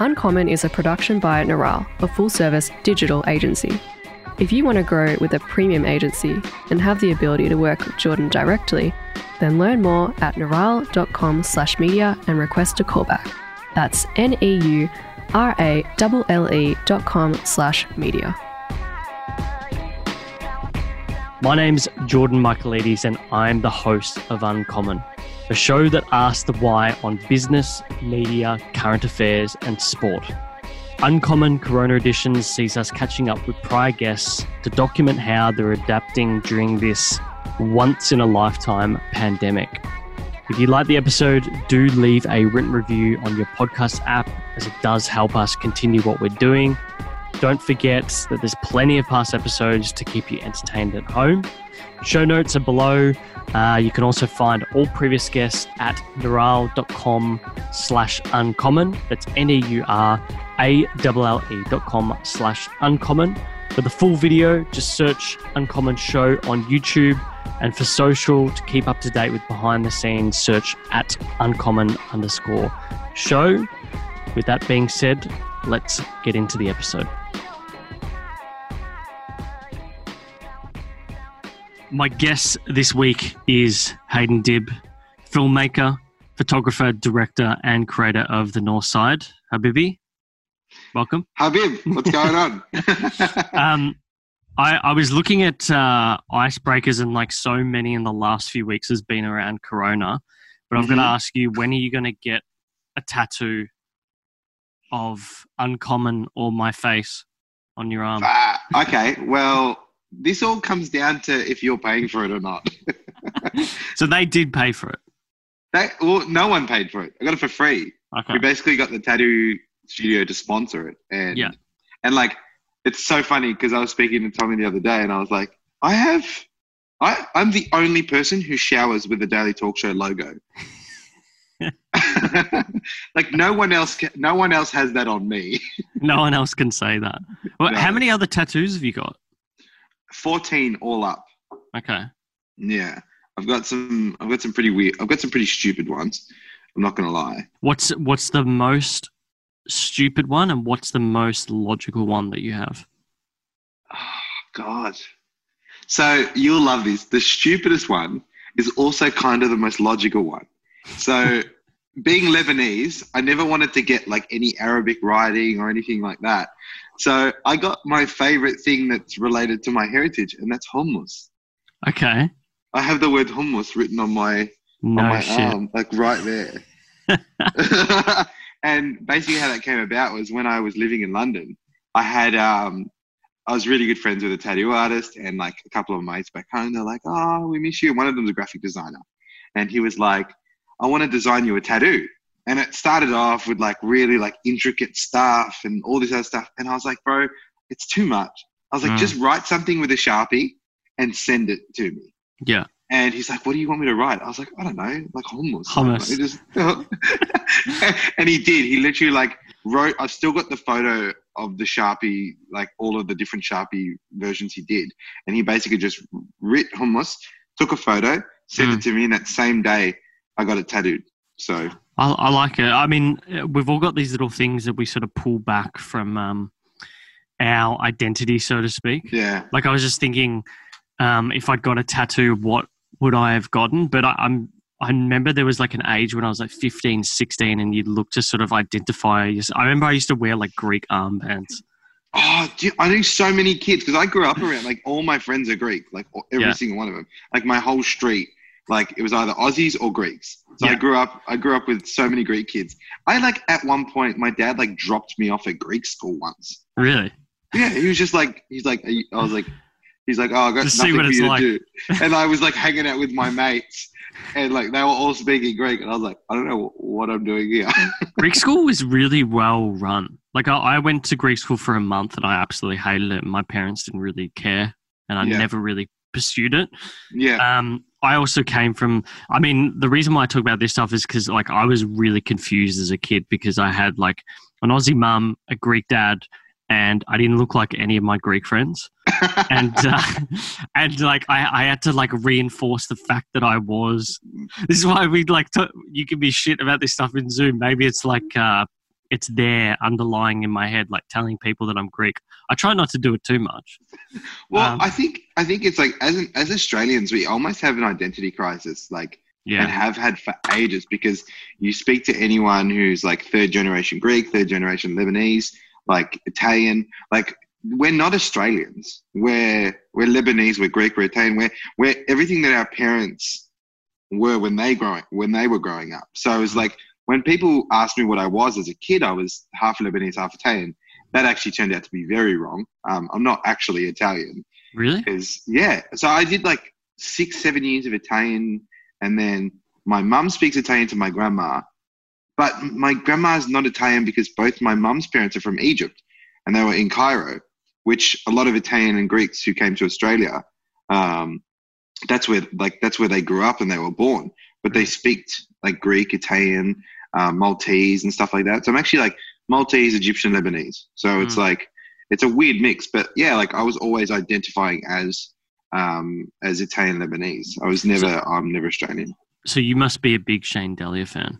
Uncommon is a production by Neuralle, a full service digital agency. If you want to grow with a premium agency and have the ability to work with Jordan directly, then learn more at neuralle.com slash media and request a callback. That's N-E-U-R-A-L-L-E dot com slash media. My name's Jordan Michaelides, and I'm the host of Uncommon, a show that asks the why on business, media, current affairs, and sport. Uncommon Corona Editions sees us catching up with prior guests to document how they're adapting during this once in a lifetime pandemic. If you like the episode, do leave a written review on your podcast app as it does help us continue what we're doing. Don't forget that there's plenty of past episodes to keep you entertained at home. Show notes are below. Uh, you can also find all previous guests at neuralle.com slash uncommon. That's N-E-U-R-A-L-L-E dot com slash uncommon. For the full video, just search Uncommon Show on YouTube. And for social, to keep up to date with behind the scenes, search at uncommon underscore show. With that being said, let's get into the episode. My guest this week is Hayden Dib, filmmaker, photographer, director, and creator of The North Side. Habibi, welcome. Habib, what's going on? Um, I, I was looking at uh, icebreakers, and like so many in the last few weeks has been around Corona. But I'm going to ask you, when are you going to get a tattoo of uncommon or my face on your arm? Ah, okay, well, this all comes down to if you're paying for it or not. So they did pay for it. They, well, no one paid for it. I got it for free. Okay. We basically got the tattoo studio to sponsor it, and Yeah. and like it's so funny because I was speaking to Tommy the other day, and I was like, I have. I, I'm the only person who showers with the Daily Talk Show logo. like no one else, can, no one else has that on me. No one else can say that. Well, No. How many other tattoos have you got? Fourteen all up. Okay. Yeah, I've got some. I've got some pretty weird. I've got some pretty stupid ones. I'm not gonna lie. What's what's the most stupid one, and what's the most logical one that you have? Oh God. So you'll love this. The stupidest one is also kind of the most logical one. So being Lebanese, I never wanted to get like any Arabic writing or anything like that. So I got my favorite thing that's related to my heritage, and that's hummus. Okay. I have the word hummus written on my No on my shit. arm, like right there. and basically, how that came about was when I was living in London. I had um, I was really good friends with a tattoo artist and like a couple of mates back home. They're like, "Oh, we miss you." One of them's a graphic designer, and he was like, "I want to design you a tattoo." And it started off with like really like intricate stuff and all this other stuff. And I was like, "Bro, it's too much." I was like, Mm. "Just write something with a sharpie and send it to me." Yeah. And he's like, "What do you want me to write?" I was like, "I don't know, like hummus." I don't Hummus. know, just- and he did. He literally like wrote. I've still got the photo of the sharpie, like all of the different sharpie versions he did. And he basically just writ hummus, took a photo, sent Mm. it to me, and that same day I got it tattooed. So I, I like it. I mean, we've all got these little things that we sort of pull back from um, our identity, so to speak. yeah, Like I was just thinking, um, if I'd got a tattoo, what would I have gotten? But I, I'm. I remember there was like an age when I was like 15, 16, and you'd look to sort of identify. I remember I used to wear like Greek armbands. Oh, dude, I knew so many kids because I grew up around like all my friends are Greek, like every Yeah. single one of them. Like my whole street, like it was either Aussies or Greeks. So I grew up. I grew up with so many Greek kids. I like at one point, my dad like dropped me off at Greek school once. Really? Yeah, he was just like, he's like, I was like, he's like, oh, I got Just nothing what for it's you like. to do. And I was like hanging out with my mates, and like they were all speaking Greek, and I was like, I don't know what I'm doing here. Greek school was really well run. Like I, I went to Greek school for a month and I absolutely hated it. My parents didn't really care, and I Yeah. never really pursued it. yeah, Um, I also came from. I mean, the reason why I talk about this stuff is because like I was really confused as a kid because I had like an Aussie mum, a Greek dad, and I didn't look like any of my Greek friends. and uh, and like I, I had to like reinforce the fact that I was. This is why we like to, you can be shit about this stuff in Zoom. Maybe it's like uh, it's there underlying in my head, like telling people that I'm Greek. I try not to do it too much. Well, Um, I think I think it's like as an, as Australians, we almost have an identity crisis, like yeah. and have had for ages. Because you speak to anyone who's like third generation Greek, third generation Lebanese, like Italian, like we're not Australians. We're we're Lebanese, we're Greek, we're Italian. We're we're everything that our parents were when they growing when they were growing up. So it's like when people asked me what I was as a kid, I was half Lebanese, half Italian. That actually turned out to be very wrong. Um, I'm not actually Italian really? because yeah so i did like six seven years of italian and then my mum speaks italian to my grandma but my grandma is not italian because both my mum's parents are from egypt and they were in cairo which a lot of italian and greeks who came to australia um, that's where like that's where they grew up and they were born but they speak like greek italian uh, maltese and stuff like that so i'm actually like maltese egyptian lebanese so it's Mm. like it's a weird mix but yeah like i was always identifying as um as italian lebanese i was never i'm never australian So you must be a big Shane Delia fan.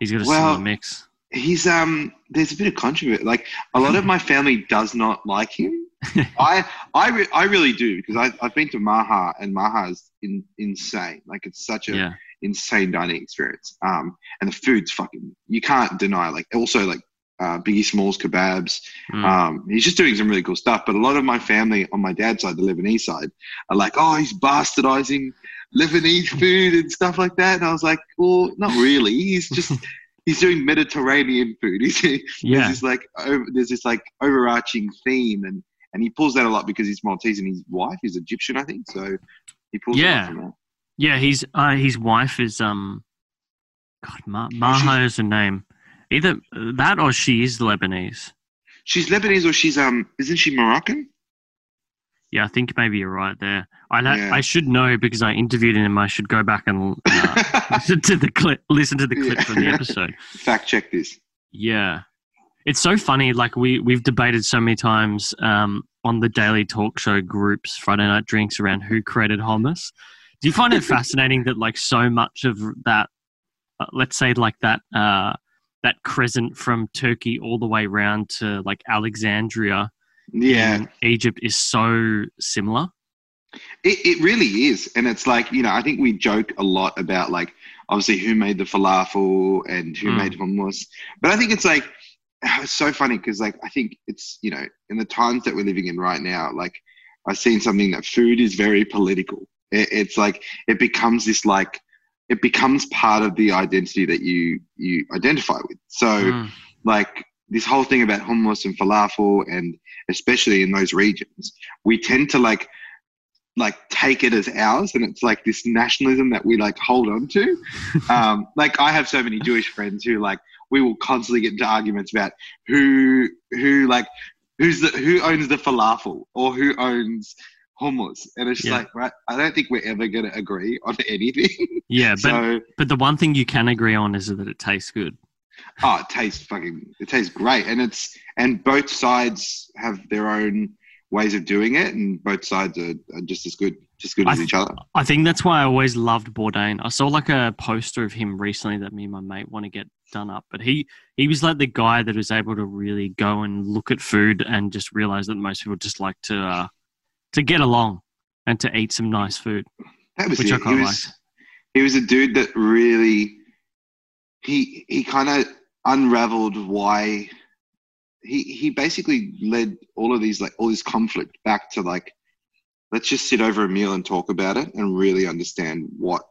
He's got a Well- similar mix. He's um there's a bit of controversy like a lot of my family does not like him i i re- i really do because I, i've been to maha and maha is in, insane like it's such a Yeah, insane dining experience um and the food's fucking you can't deny like also like uh, Biggie Smalls kebabs. Mm. Um, he's just doing some really cool stuff. But a lot of my family on my dad's side, the Lebanese side, are like, oh, he's bastardizing Lebanese food and stuff like that. And I was like, well, not really. He's just he's doing Mediterranean food. He's, there's yeah. this like over, there's this like overarching theme, and and he pulls that a lot because he's Maltese and his wife is Egyptian, I think. So he pulls Yeah. Yeah, he's uh, his wife is um, God, Ma- Oh, Maha is her name. Either that or she is Lebanese. She's Lebanese or she's um isn't she Moroccan? Yeah, I think maybe you're right there. I know, Yeah. I should know because I interviewed him. I should go back and uh, listen to the clip. Listen to the clip Yeah. from the episode. Fact check this. Yeah, it's so funny. Like we we've debated so many times um, on the daily talk show groups, Friday night drinks around who created hummus. Do you find it fascinating that like so much of that, uh, let's say like that uh, that crescent from Turkey all the way around to like Alexandria Yeah, Egypt is so similar. It, it really is. And it's like, you know, I think we joke a lot about like obviously who made the falafel and who Mm. made hummus. But I think it's like it's so funny because like I think it's, you know, in the times that we're living in right now, like I've seen something that food is very political. It, it's like it becomes this like it becomes part of the identity that you you identify with. So Mm. like this whole thing about hummus and falafel and especially in those regions we tend to like like take it as ours and it's like this nationalism that we like hold on to um like i have so many jewish friends who like we will constantly get into arguments about who who like who's the who owns the falafel or who owns hummus and it's just Yeah. like right i don't think we're ever going to agree on anything Yeah, but so but the one thing you can agree on is that it tastes good. Oh, it tastes fucking. It tastes great, and it's and both sides have their own ways of doing it, and both sides are, are just as good, just good I as th- each other. I think that's why I always loved Bourdain. I saw like a poster of him recently that me and my mate want to get done up. But he he was like the guy that was able to really go and look at food and just realize that most people just like to uh, to get along and to eat some nice food. That was Which it. I he quite was he was a dude that really he he kind of unraveled why he he basically led all of these like all this conflict back to like let's just sit over a meal and talk about it and really understand what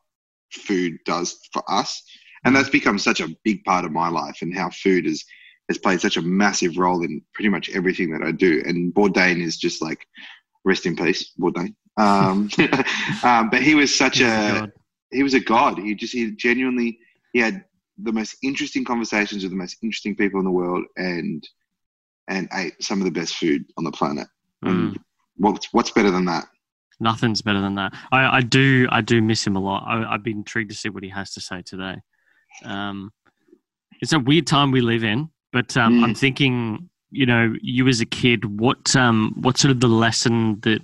food does for us and that's become such a big part of my life and how food is has played such a massive role in pretty much everything that I do and Bourdain is just like rest in peace Bourdain um, um, but he was such He's a God. he was a god. He just he genuinely he had the most interesting conversations with the most interesting people in the world, and and ate some of the best food on the planet. Mm. What's what's better than that? Nothing's better than that. I, I do I do miss him a lot. I, I've been intrigued to see what he has to say today. Um, it's a weird time we live in, but um, Mm. I'm thinking, you know, you as a kid, what um, what sort of the lesson that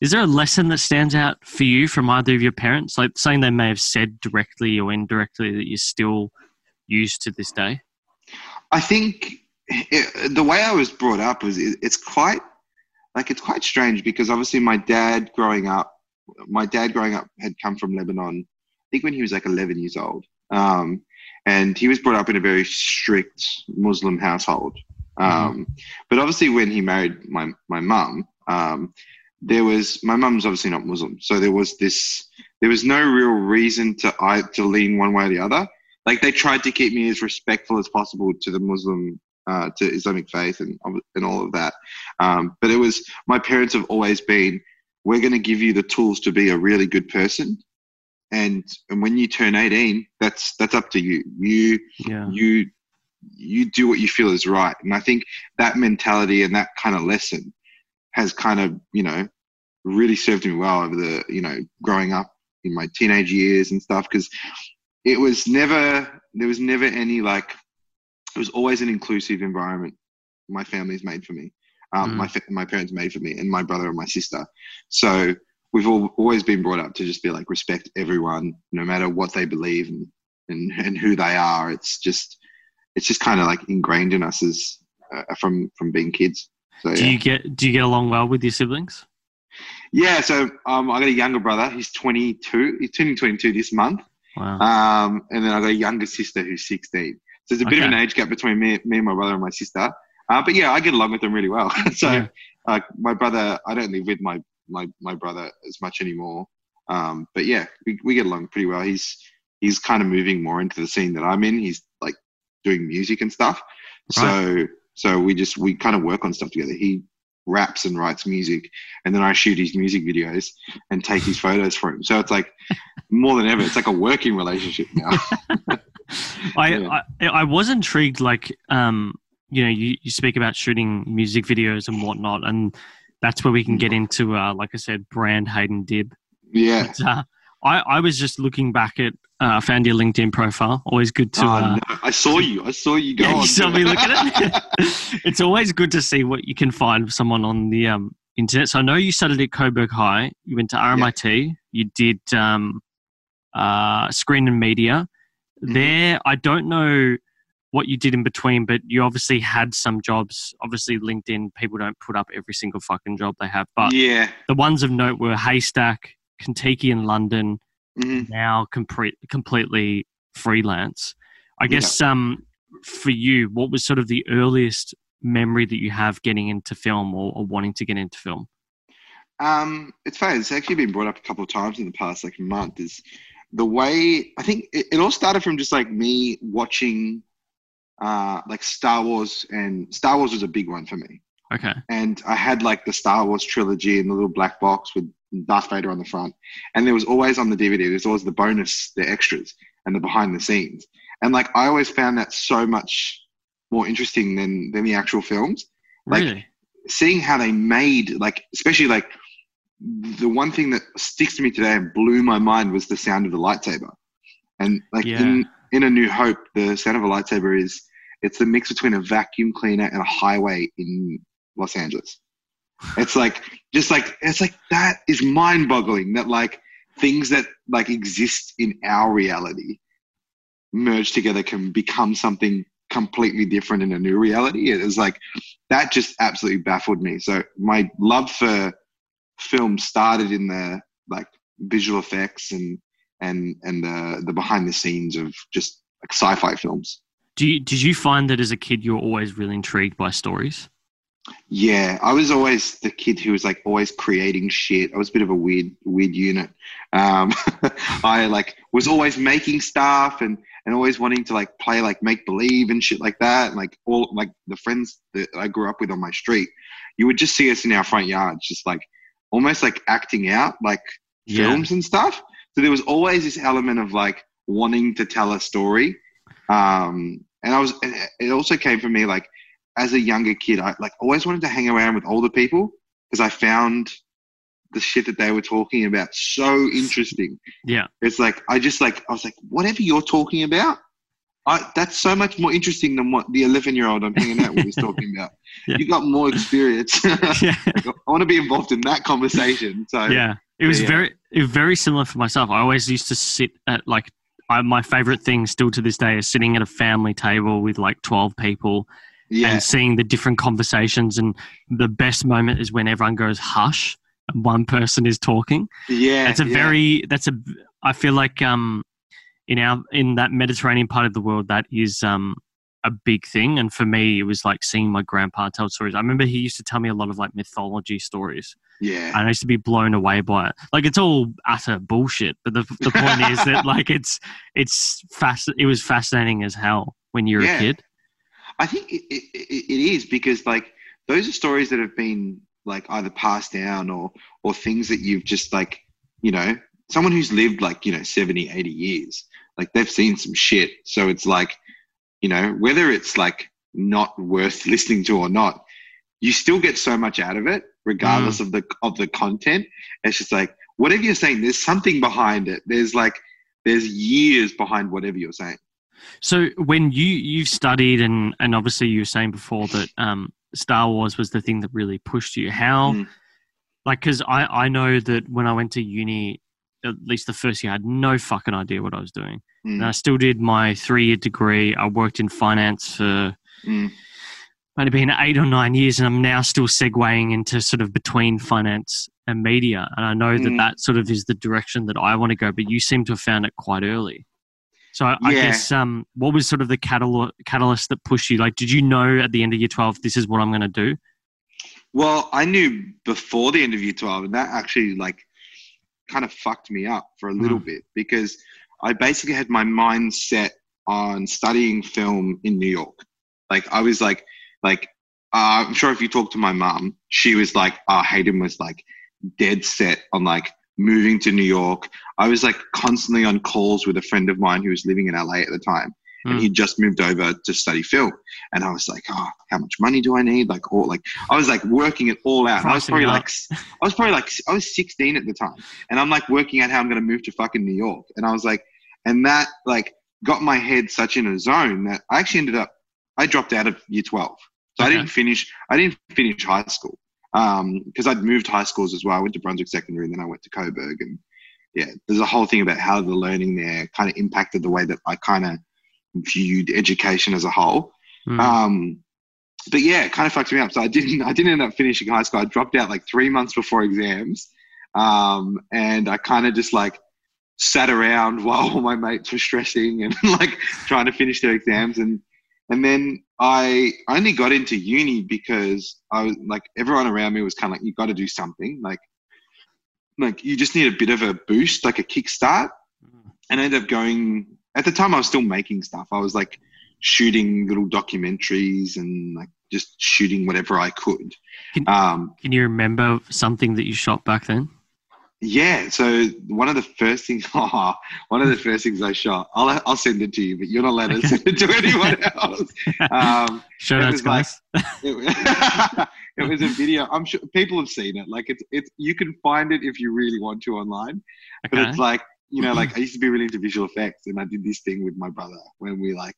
is there a lesson that stands out for you from either of your parents, like something they may have said directly or indirectly that you still use to this day? I think it, the way I was brought up was it, it's quite like it's quite strange because obviously my dad growing up, my dad growing up had come from Lebanon. I think when he was like 11 years old, um, and he was brought up in a very strict Muslim household. Um, But obviously, when he married my my mum, um, there was my mum's obviously not Muslim, so there was this. There was no real reason to I to lean one way or the other. Like they tried to keep me as respectful as possible to the Muslim, uh, to Islamic faith, and and all of that. Um, but it was my parents have always been. We're going to give you the tools to be a really good person, and and when you turn 18, that's that's up to you. You Yeah. you you do what you feel is right and i think that mentality and that kind of lesson has kind of you know really served me well over the you know growing up in my teenage years and stuff because it was never there was never any like it was always an inclusive environment my family's made for me um, Mm. my fa- my parents made for me and my brother and my sister so we've all, always been brought up to just be like respect everyone no matter what they believe and and, and who they are it's just it's just kind of like ingrained in us as uh, from from being kids. So Do yeah, you get do you get along well with your siblings? yeah. So um, I got a younger brother. He's 22. He's turning 22 this month. Wow. Um, and then I got a younger sister who's 16. So there's a bit of an age gap between me, me and my brother and my sister. Uh, but yeah, I get along with them really well. so Yeah. uh, my brother, I don't live with my my my brother as much anymore. Um, but yeah, we, we get along pretty well. He's he's kind of moving more into the scene that I'm in. He's like doing music and stuff. So so we just we kind of work on stuff together. He raps and writes music, and then I shoot his music videos and take his photos for him. So it's like more than ever, it's like a working relationship now. I, Yeah. I I was intrigued, like um, you know, you, you speak about shooting music videos and whatnot, and that's where we can get into, uh, like I said, brand Hayden Dib. yeah. But, uh, I I was just looking back at, uh, found your LinkedIn profile. Always good to. oh, uh, no. I saw you. I saw you go. Yeah, you saw me look at it. it's always good to see what you can find of someone on the um, internet. So I know you studied at Coburg High. You went to RMIT. You did um, uh, screen and media. Mhm. There, I don't know what you did in between, but you obviously had some jobs. Obviously, LinkedIn people don't put up every single fucking job they have, but yeah. the ones of note were Haystack, Kentucky, and London hmm now complete, completely freelance. I guess um, for you, what was sort of the earliest memory that you have getting into film or, or wanting to get into film? Um, it's funny. It's actually been brought up a couple of times in the past like month. Is the way I think it, it all started from just like me watching, uh, like Star Wars, and Star Wars was a big one for me. Okay. and I had like the Star Wars trilogy in the little black box with Darth Vader on the front, and there was always on the DVD. There's always the bonus, the extras, and the behind the scenes. And like I always found that so much more interesting than than the actual films. Like really? seeing how they made like, especially like the one thing that sticks to me today and blew my mind was the sound of the lightsaber. And like Yeah. in in A New Hope, the sound of a lightsaber is it's the mix between a vacuum cleaner and a highway in Los Angeles. It's like just like it's like that is mind boggling that like things that like exist in our reality merge together can become something completely different in a new reality. It is like that just absolutely baffled me. So my love for film started in the like visual effects and and and the the behind the scenes of just like sci-fi films. Do you, did you find that as a kid you were always really intrigued by stories? Yeah, I was always the kid who was like always creating shit. I was a bit of a weird, weird unit. Um, I like was always making stuff and and always wanting to like play like make believe and shit like that. And like all like the friends that I grew up with on my street, you would just see us in our front yards, just like almost like acting out like Yeah. films and stuff. So there was always this element of like wanting to tell a story. Um, and I was, it also came for me like as a younger kid, I like always wanted to hang around with older people because I found the shit that they were talking about so interesting. Yeah. It's like I just like I was like, whatever you're talking about, I, that's so much more interesting than what the 11 year old I'm hanging out with is talking about. Yeah. You got more experience. yeah. I want to be involved in that conversation. So yeah. It was Yeah. very it was very similar for myself. I always used to sit at like I, my favorite thing still to this day is sitting at a family table with like 12 people Yeah. and seeing the different conversations. And the best moment is when everyone goes hush and one person is talking. yeah. It's a yeah. very, that's a, I feel like um, in our, in that Mediterranean part of the world, that is um, a big thing. And for me, it was like seeing my grandpa tell stories. I remember he used to tell me a lot of like mythology stories. Yeah. and I used to be blown away by it. Like it's all utter bullshit, but the the point is that like it's it's fast. It was fascinating as hell when you're Yeah. a kid. I think it, it, it is because like those are stories that have been like either passed down or or things that you've just like you know someone who's lived like you know 70 80 years like they've seen some shit. So it's like you know whether it's like not worth listening to or not you still get so much out of it regardless mm. of the of the content. It's just like whatever you're saying there's something behind it. There's like there's years behind whatever you're saying So when you you've studied and and obviously you were saying before that um, Star Wars was the thing that really pushed you. How Mm. like because I I know that when I went to uni. At least the first year, I had no fucking idea what I was doing. Mm. And I still did my three year degree. I worked in finance for Mm. only been eight or nine years, and I'm now still segueing into sort of between finance and media. And I know that Mm. that sort of is the direction that I want to go, but you seem to have found it quite early. So I, I guess um, what was sort of the catal- catalyst that pushed you? Like, did you know at the end of year 12, this is what I'm going to do? Well, I knew before the end of year 12, and that actually like kind of fucked me up for a little bit because I basically had my mind set on studying film in New York. Like I was like, like uh, I'm sure if you talk to my mum, she was like, uh, Hayden was like dead set on like moving to New York. I was like constantly on calls with a friend of mine who was living in LA at the time, and Mm. he just moved over to study film. And I was like, oh, how much money do I need? Like, all like I was like working it all out. I was probably like, I was probably like, I was 16 at the time, and I'm like working out how I'm going to move to fucking New York. And I was like, and that like got my head such in a zone that I actually ended up, I dropped out of year 12. So I didn't finish. I didn't finish high school because I'd moved high schools as well. I went to Brunswick Secondary, and then I went to Coburg, and yeah, there's a whole thing about how the learning there kind of impacted the way that I kind of viewed education as a whole. Mm. Um, but yeah, it kind of fucked me up. So I didn't. I didn't end up finishing high school. I dropped out like three months before exams, um, and I kind of just like sat around while all my mates were stressing and like trying to finish their exams and and then I only got into uni because I was like everyone around me was kind of like you got to do something like like you just need a bit of a boost like a kickstart. And I ended up going at the time I was still making stuff. I was like shooting little documentaries and like just shooting whatever I could. Can- um Can you remember something that you shot back then? Yeah, so one of the first things, oh, one of the first things I shot, I'll I'll send it to you, but you're not allowed to Okay. send it to anyone else. Um, Show it notes, was like- guys. it, was- it was a video. I'm sure people have seen it. Like it's it's you can find it if you really want to online. okay. But it's like you know, like I used to be really into visual effects, and I did this thing with my brother when we like,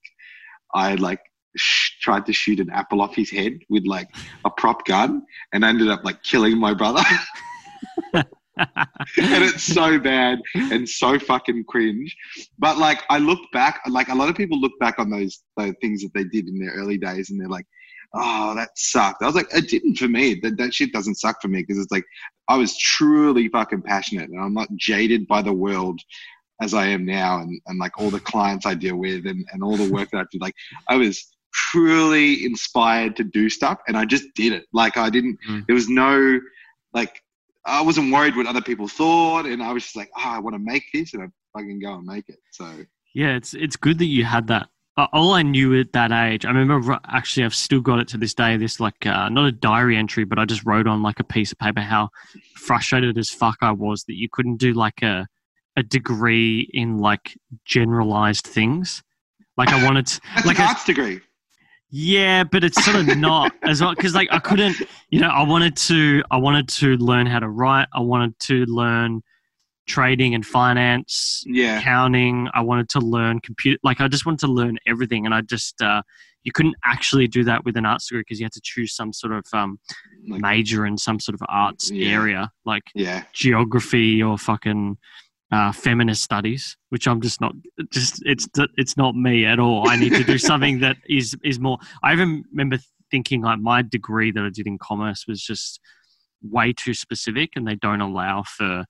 I like sh- tried to shoot an apple off his head with like a prop gun, and I ended up like killing my brother. And it's so bad and so fucking cringe. But like, I look back, like a lot of people look back on those those things that they did in their early days, and they're like, "Oh, that sucked." I was like, "It didn't for me. That that shit doesn't suck for me because it's like I was truly fucking passionate, and I'm not jaded by the world." As I am now, and, and like all the clients I deal with, and, and all the work that I do, like I was truly inspired to do stuff, and I just did it. Like I didn't. Mm. There was no, like I wasn't worried what other people thought, and I was just like, oh, I want to make this, and I fucking go and make it. So Yeah, it's it's good that you had that. But all I knew at that age, I remember actually, I've still got it to this day. This like uh, not a diary entry, but I just wrote on like a piece of paper how frustrated as fuck I was that you couldn't do like a a degree in like generalized things. Like I wanted, to, like an a- arts degree. Yeah, but it's sort of not as well because like I couldn't, you know, I wanted to, I wanted to learn how to write. I wanted to learn trading and finance Yeah, accounting. I wanted to learn computer. Like I just wanted to learn everything, and I just uh, you couldn't actually do that with an arts degree because you had to choose some sort of um, like, major in some sort of arts Yeah. area, like yeah, geography or fucking uh, feminist studies, which I'm just not just it's it's not me at all. I need to do something that is is more. I even remember thinking like my degree that I did in commerce was just way too specific, and they don't allow for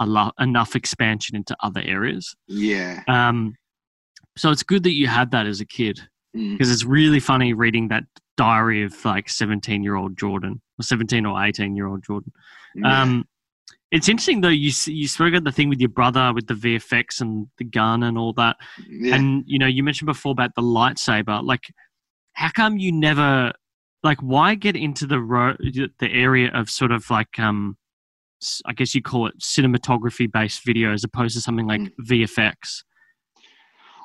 a lot enough expansion into other areas. Yeah. Um, so it's good that you had that as a kid Mm. because it's really funny reading that diary of like 17 year old Jordan or 17 or 18 year old Jordan. Yeah. It's interesting though. You you spoke about the thing with your brother with the VFX and the gun and all that, yeah. and you know you mentioned before about the lightsaber. Like, how come you never like? Why get into the ro- the area of sort of like um, I guess you call it cinematography based video as opposed to something like Mm. VFX.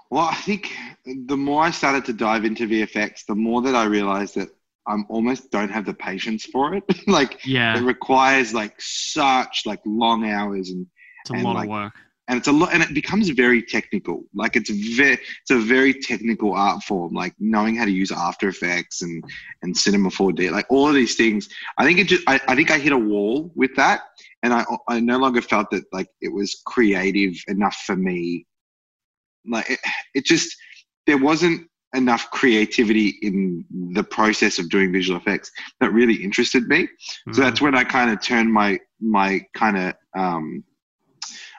Well, I think the more I started to dive into VFX, the more that I realized that I'm almost don't have the patience for it. like Yeah, it requires like such like long hours and it's a and, lot like, of work. and it's a lot and it becomes very technical. Like it's very it's a very technical art form. Like knowing how to use After Effects and and Cinema 4D, like all of these things. I think it just I, I think I hit a wall with that, and I I no longer felt that like it was creative enough for me. Like it, it just there wasn't enough creativity in the process of doing visual effects that really interested me. So Mm. that's when I kind of turned my my kind of um,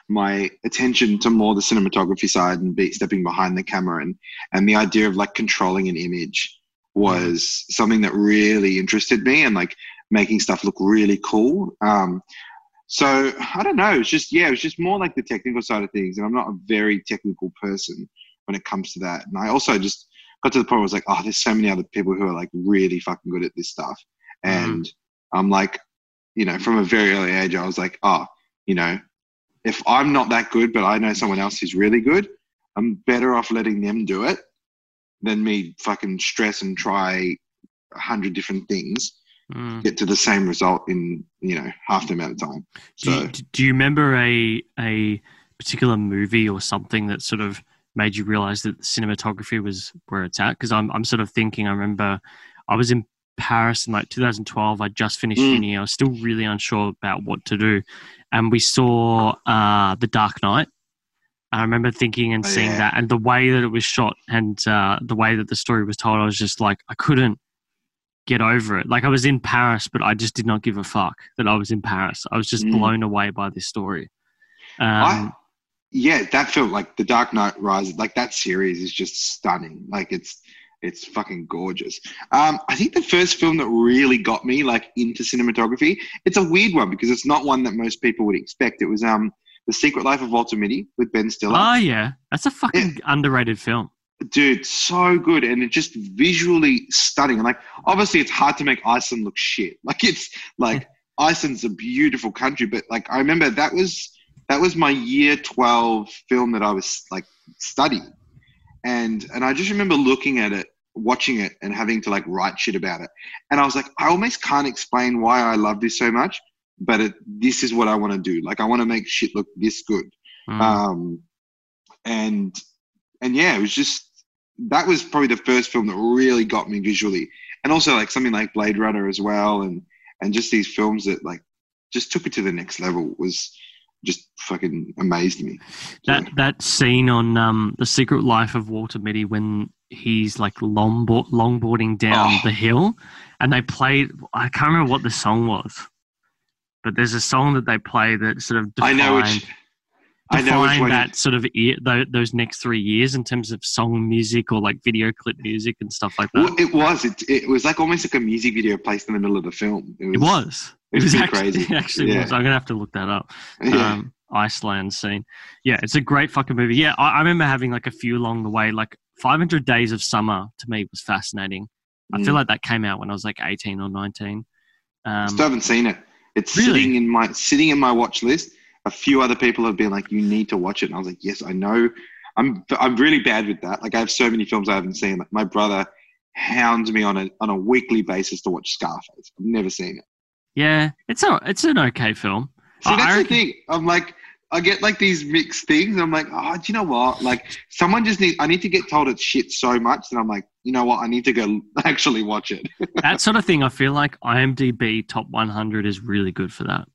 my attention to more the cinematography side and be stepping behind the camera and and the idea of like controlling an image was something that really interested me and like making stuff look really cool. Um, so I don't know. It's just yeah, it's just more like the technical side of things, and I'm not a very technical person when it comes to that. And I also just got to the point where I was like, oh, there's so many other people who are like really fucking good at this stuff, and I'm like, you know, from a very early age, I was like, oh, you know, if I'm not that good, but I know someone else who's really good, I'm better off letting them do it than me fucking stress and try a hundred different things Mm. get to the same result in you know half the amount of time. Do So you, do you remember a a particular movie or something that sort of made you realize that the cinematography was where it's at? Because I'm I'm sort of thinking. I remember I was in Paris in like 2012. I just finished Mm. uni. I was still really unsure about what to do, and we saw uh, The Dark Knight. I remember thinking and Oh, seeing yeah. that, and the way that it was shot, and uh, the way that the story was told. I was just like, I couldn't get over it. Like I was in Paris, but I just did not give a fuck that I was in Paris. I was just Mm. blown away by this story. Um, I, yeah, that film, like The Dark Knight Rises, like that series is just stunning. Like it's it's fucking gorgeous. Um, I think the first film that really got me like into cinematography, it's a weird one because it's not one that most people would expect. It was um The Secret Life of Walter Mitty with Ben Stiller. oh yeah, that's a fucking underrated film. dude so good and it just visually stunning and like obviously it's hard to make iceland look shit like it's like iceland's a beautiful country but like i remember that was that was my year 12 film that i was like studying. And and i just remember looking at it watching it and having to like write shit about it. And i was like i almost can't explain why i love this so much but it, this is what i want to do. Like i want to make shit look this good. Mm. um, and and yeah, it was just that was probably the first film that really got me visually, and also like something like Blade Runner as well, and and just these films that like just took it to the next level was just fucking amazed me. that that scene on um, the Secret Life of Walter Mitty when he's like longboard, longboarding down Oh. the hill, and they played. I can't remember what the song was, but there's a song that they play that sort of I know which I know which defined that sort of ear, those next three years in terms of song music or like video clip music and stuff like that. well, it was it, it was like almost like a music video placed in the middle of the film. It was. It It's was actually, crazy. It actually Yeah. was. I'm gonna have to look that up. Yeah. Um, Iceland scene. Yeah, it's a great fucking movie. Yeah, I, I remember having like a few along the way. Like 500 Days of Summer to me was fascinating. I feel Mm. like that came out when I was like 18 or 19. Um, Still haven't seen it. It's Really? sitting in my sitting in my watch list. A few other people have been like, "You need to watch it," and I was like, "Yes, I know." I'm I'm really bad with that. Like I have so many films I haven't seen. Like my brother hounds me on a on a weekly basis to watch Scarface. I've never seen it. Yeah, it's a, it's an okay film. See, I- that's I the thing. I'm like, I get like these mixed things. I'm like, oh, do you know what? Like, someone just need. I need to get told it's shit so much that I'm like, you know what? I need to go actually watch it. that sort of thing. I feel like IMDb top 100 is really good for that.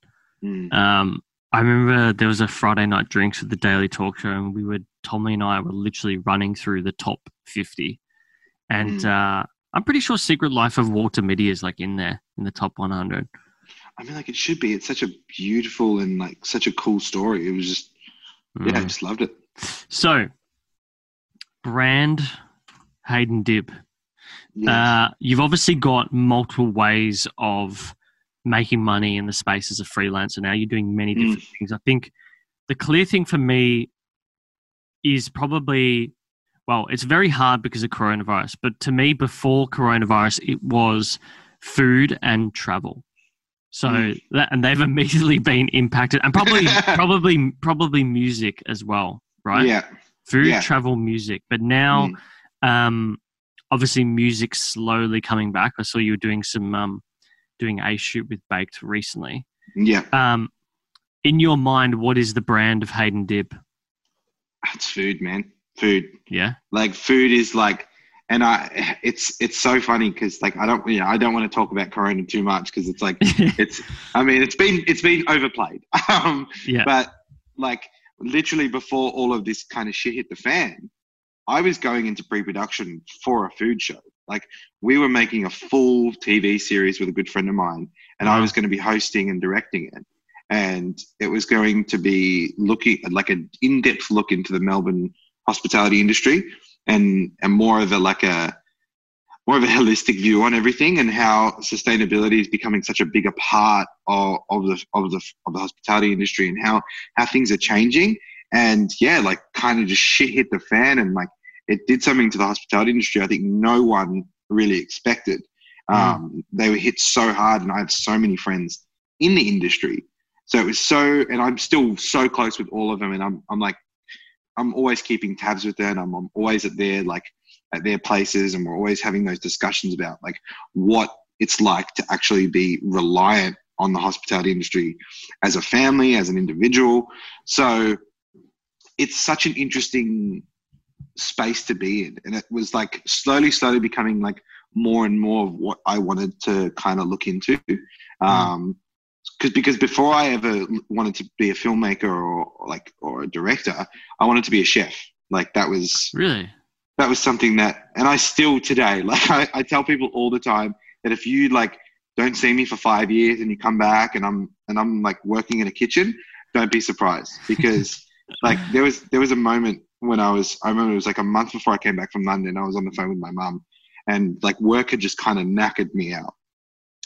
Mm. Um, I remember there was a Friday night drinks with the Daily Talk Show, and we were Tommy and I were literally running through the top fifty, and Mm. uh, I'm pretty sure Secret Life of Walter Mitty is like in there in the top 100. I mean, like it should be. It's such a beautiful and like such a cool story. It was just, yeah, I Mm. just loved it. So, brand Hayden Dib. Yeah. Uh, you've obviously got multiple ways of making money in the space as a freelancer now. You're doing many Mm. different things. I think the clear thing for me is probably, well, it's very hard because of coronavirus, but to me, before coronavirus, it was food and travel. So Mm. that, and they've immediately been impacted, and probably, probably, probably music as well, right? Yeah. Food, Yeah. travel, music. But now, Mm. um, obviously music slowly coming back. I saw you were doing some um, doing a shoot with Baked recently. Yeah. Um, in your mind, what is the brand of Hayden Dib? It's food, man. Food. Yeah, Like food is like, and I, it's it's so funny because like I don't, you know, I don't want to talk about Corona too much because it's like it's. I mean, it's been it's been overplayed. um, yeah, but like literally before all of this kind of shit hit the fan, I was going into pre-production for a food show. Like we were making a full TV series with a good friend of mine, and I was going to be hosting and directing it. And it was going to be looking like an in-depth look into the Melbourne hospitality industry, and and more of a like a more of a holistic view on everything and how sustainability is becoming such a bigger part of, of the of the of the hospitality industry and how how things are changing. And yeah like kind of just shit hit the fan and like it did something to the hospitality industry i think no one really expected. Um, they were hit so hard and i have so many friends in the industry. So it was so and i'm still so close with all of them and i'm, I'm like i'm always keeping tabs with them i'm, I'm always at their like at their places and we're always having those discussions about like what it's like to actually be reliant on the hospitality industry as a family as an individual. So it's such an interesting space to be in and it was like slowly slowly becoming like more and more of what i wanted to kind of look into. Um because because before i ever wanted to be a filmmaker or, or like or a director i wanted to be a chef. Like that was really. that was something that and i still today like I, I tell people all the time that if you like don't see me for five years and you come back and i'm and i'm like working in a kitchen don't be surprised. Because like there was there was a moment when i was i remember it was like a month before i came back from london i was on the phone with my mum and like work had just kind of knackered me out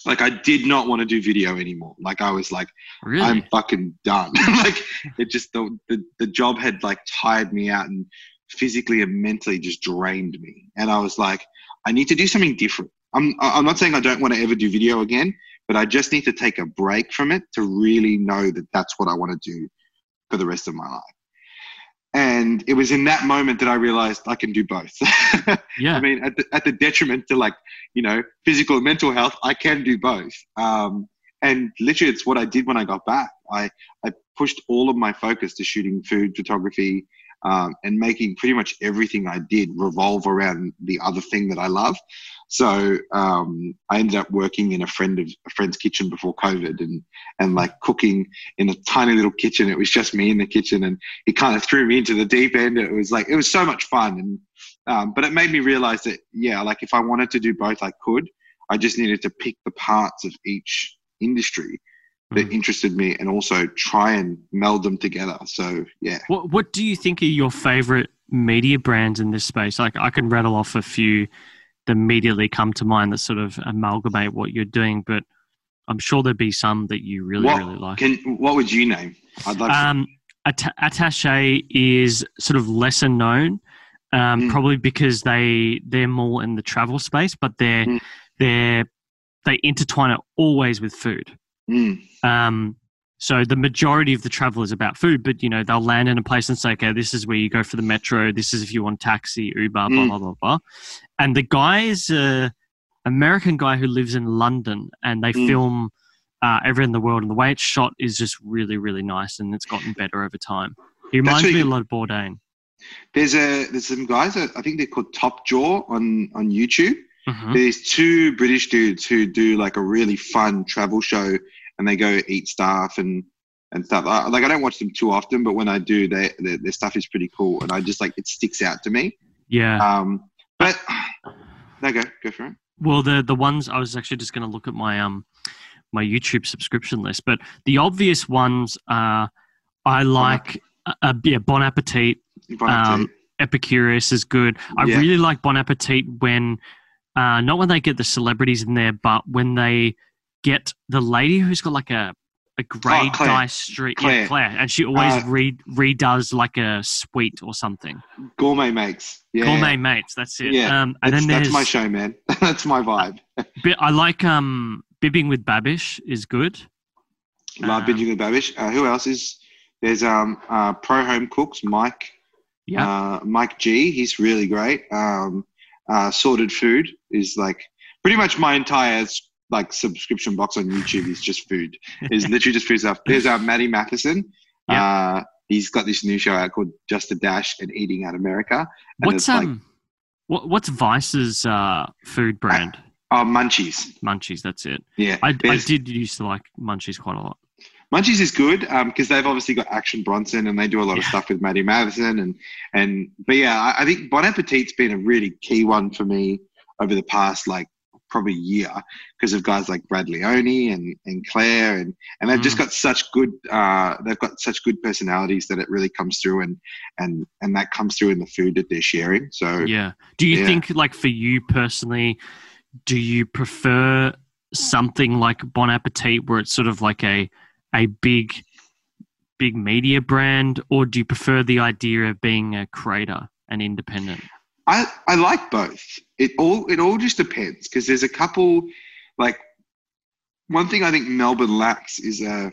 like i did not want to do video anymore like i was like Really? I'm fucking done. like it just the, the the job had like tired me out and physically and mentally just drained me. And I was like, I need to do something different. I'm I'm not saying I don't want to ever do video again, but I just need to take a break from it to really know that that's what I want to do for the rest of my life. And it was in that moment that I realized I can do both. yeah. I mean, at the, at the detriment to like, you know, physical and mental health, I can do both. Um, and literally, it's what I did when I got back. I, I pushed all of my focus to shooting food photography um, and making pretty much everything I did revolve around the other thing that I love. So um, I ended up working in a friend of a friend's kitchen before COVID, and and like cooking in a tiny little kitchen. It was just me in the kitchen, and it kind of threw me into the deep end. It was like it was so much fun, and um, but it made me realize that yeah, like if I wanted to do both, I could. I just needed to pick the parts of each industry that Mm. interested me, and also try and meld them together. So yeah, What What do you think are your favorite media brands in this space? Like I can rattle off a few immediately come to mind that sort of amalgamate what you're doing, but I'm sure there'd be some that you really What really like. can what would you name? I'd love. to- Um, Atta- Attache is sort of lesser known, um, Mm. probably because they they're more in the travel space, but they're Mm. they're they intertwine it always with food. Mm, Um, so the majority of the travel is about food, but you know they'll land in a place and say, "Okay, this is where you go for the metro. This is if you want taxi, Uber, blah Mm. blah blah blah." And the guy is a American guy who lives in London, and they Mm. film uh, everywhere in the world. And the way it's shot is just really, really nice, and it's gotten better over time. He reminds me a lot of Bourdain. there's a there's some guys that I think they're called Top Jaw on on YouTube. Mhm. There's two British dudes who do like a really fun travel show, and they go eat stuff and and stuff. I, like I don't watch them too often, but when I do, they, their, their stuff is pretty cool, and I just like it sticks out to me. Yeah. Um, but no, go go for it. Well, the the ones I was actually just going to look at my um my YouTube subscription list, but the obvious ones are I like uh, uh, yeah Bon Appetit, Bon Appetit. Um, Epicurious is good. I Yeah. really like Bon Appetit when uh not when they get the celebrities in there, but when they get the lady who's got like a a grey Oh, dye street, Claire. yeah, Claire, and she always Uh, re- redoes like a sweet or something. Gourmet makes. Yeah. Gourmet Makes, that's it. Yeah, um, and That's, then that's my show, man. that's my vibe. I like um bibbing with Babish is good. Love Um, binging with Babish. Uh, who else is there's um uh, Pro Home Cooks Mike Yeah. uh, Mike G. He's really great. Um, uh, Sorted Food is like pretty much my entire like subscription box on YouTube is just food. Is literally just food stuff. There's uh, Matty Matheson. Uh, he's got this new show out called Just a Dash and Eating Out America. And What's like um what what's Vice's uh food brand? oh Munchies. Munchies, that's it. Yeah, I, I did used to like Munchies quite a lot. Munchies is good because they've obviously got Action Bronson and they do a lot of stuff with Matty Matheson and and but yeah, I, I think Bon Appetit's been a really key one for me over the past like probably year because of guys like Brad Leone and and Claire and and they've just Mm. got such good uh, they've got such good personalities that it really comes through and and and that comes through in the food that they're sharing. So Yeah. Do you Yeah. think like for you personally, do you prefer something like Bon Appetit where it's sort of like a a big big media brand or do you prefer the idea of being a creator and independent? I, I like both. It all it all just depends because there's a couple like one thing I think Melbourne lacks is a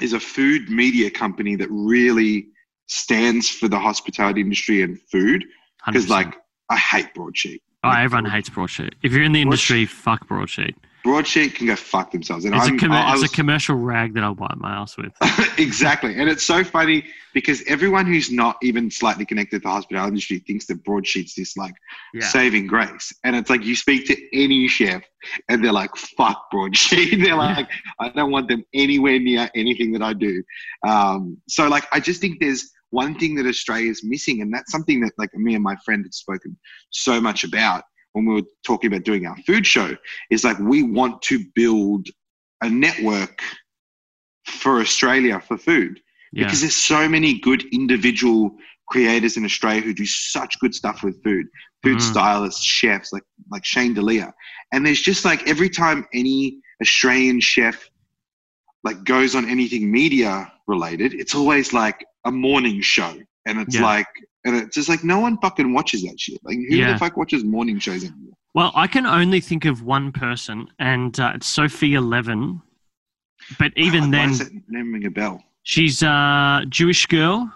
is a food media company that really stands for the hospitality industry and food because like I hate broadsheet. oh, like, everyone hates broadsheet. If you're in the industry, fuck broadsheet. Broadsheet can go fuck themselves. And It's, a, com- I- I it's a commercial rag that I'll wipe my ass with. exactly. And it's so funny because everyone who's not even slightly connected to the hospitality industry thinks that broadsheet's this like Yeah. saving grace. And it's like you speak to any chef and they're like, fuck broadsheet. they're like, I don't want them anywhere near anything that I do. Um, so like I just think there's one thing that Australia's missing, and that's something that like me and my friend had spoken so much about when we were talking about doing our food show, is like we want to build a network for Australia for food Yeah. because there's so many good individual creators in Australia who do such good stuff with food, food Mm. stylists, chefs like like Shane Delia, and there's just like every time any Australian chef like goes on anything media related, it's always like a morning show, and it's Yeah. like. And it's just like no one fucking watches that shit. Like who Yeah. the fuck watches morning shows anymore? Well, I can only think of one person, and uh, it's Sofia Levin. But even Why then, does that name ring a bell? she's a Jewish girl,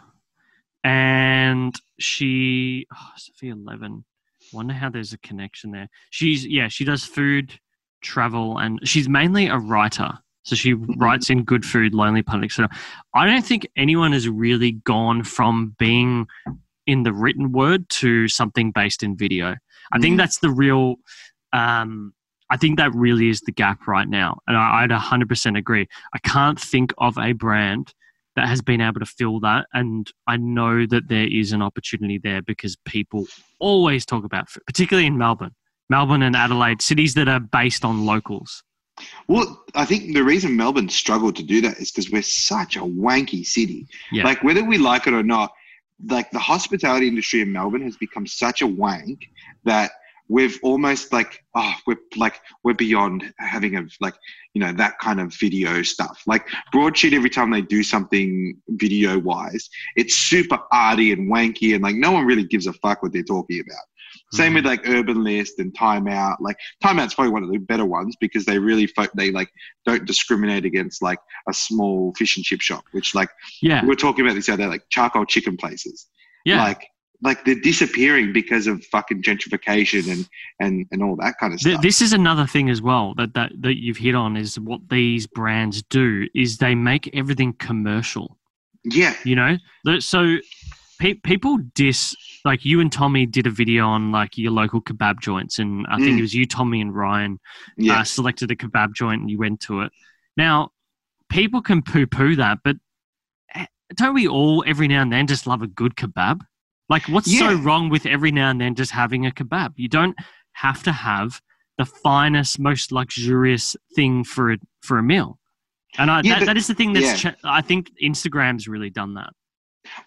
and she oh, Sofia Levin. Wonder how there's a connection there. She's yeah, she does food, travel, and she's mainly a writer. So she writes in Good Food, Lonely Planet, etc. I don't think anyone has really gone from being in the written word to something based in video. I think Mm. that's the real. Um, I think that really is the gap right now, and I, I'd 100% agree. I can't think of a brand that has been able to fill that, and I know that there is an opportunity there because people always talk about, food, particularly in Melbourne, Melbourne and Adelaide, cities that are based on locals. Well, I think the reason Melbourne struggled to do that is because we're such a wanky city. Yeah. Like whether we like it or not, like the hospitality industry in Melbourne has become such a wank that we've almost like oh we're like we're beyond having a like you know that kind of video stuff like broadsheet every time they do something video wise it's super arty and wanky and like no one really gives a fuck what they're talking about same with mm-hmm. like Urban List and Timeout. Like Timeout's probably one of the better ones because they really fo- they like don't discriminate against like a small fish and chip shop, which like yeah, we were talking about this the other like charcoal chicken places. yeah. Like like they're disappearing because of fucking gentrification and and and all that kind of stuff. this is another thing as well that, that that you've hit on is what these brands do is they make everything commercial. yeah, You know, so pe- people diss like you and Tommy did a video on like your local kebab joints, and I think Mm. it was you, Tommy, and Ryan yeah, uh, selected a kebab joint and you went to it. Now, people can poo poo that, but eh, don't we all every now and then just love a good kebab? Like, what's so wrong with every now and then just having a kebab? You don't have to have the finest, most luxurious thing for a, for a meal. And I, Yeah, that, but- that is the thing that's, yeah. cha- I think Instagram's really done that.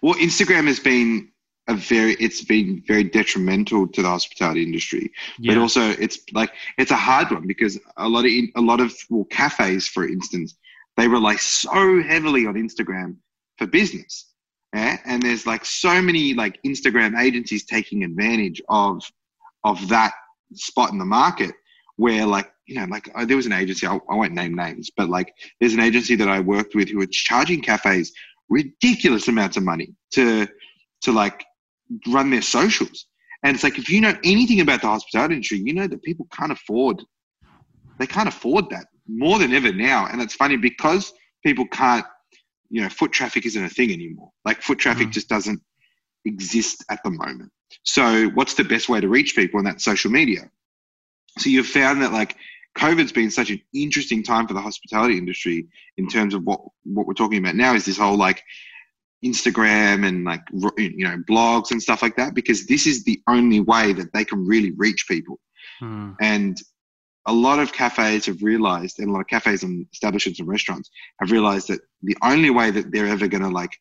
Well, Instagram has been a very it's been very detrimental to the hospitality industry. But also it's like it's a hard one because a lot of a lot of well cafes, for instance, they rely so heavily on Instagram for business. Yeah? And there's like so many like Instagram agencies taking advantage of of that spot in the market where like you know like uh, there was an agency I, I won't name names but like there's an agency that I worked with who were charging cafes ridiculous amounts of money to to like run their socials. And it's like if you know anything about the hospitality industry you know that people can't afford they can't afford that more than ever now. And it's funny because people can't you know foot traffic isn't a thing anymore. Like foot traffic Mhm. just doesn't exist at the moment. So what's the best way to reach people and that's social media? So you've found that like COVID's been such an interesting time for the hospitality industry in terms of what what we're talking about now is this whole like Instagram and like you know blogs and stuff like that because this is the only way that they can really reach people Hmm. and a lot of cafes have realized and a lot of cafes and establishments and restaurants have realized that the only way that they're ever going to like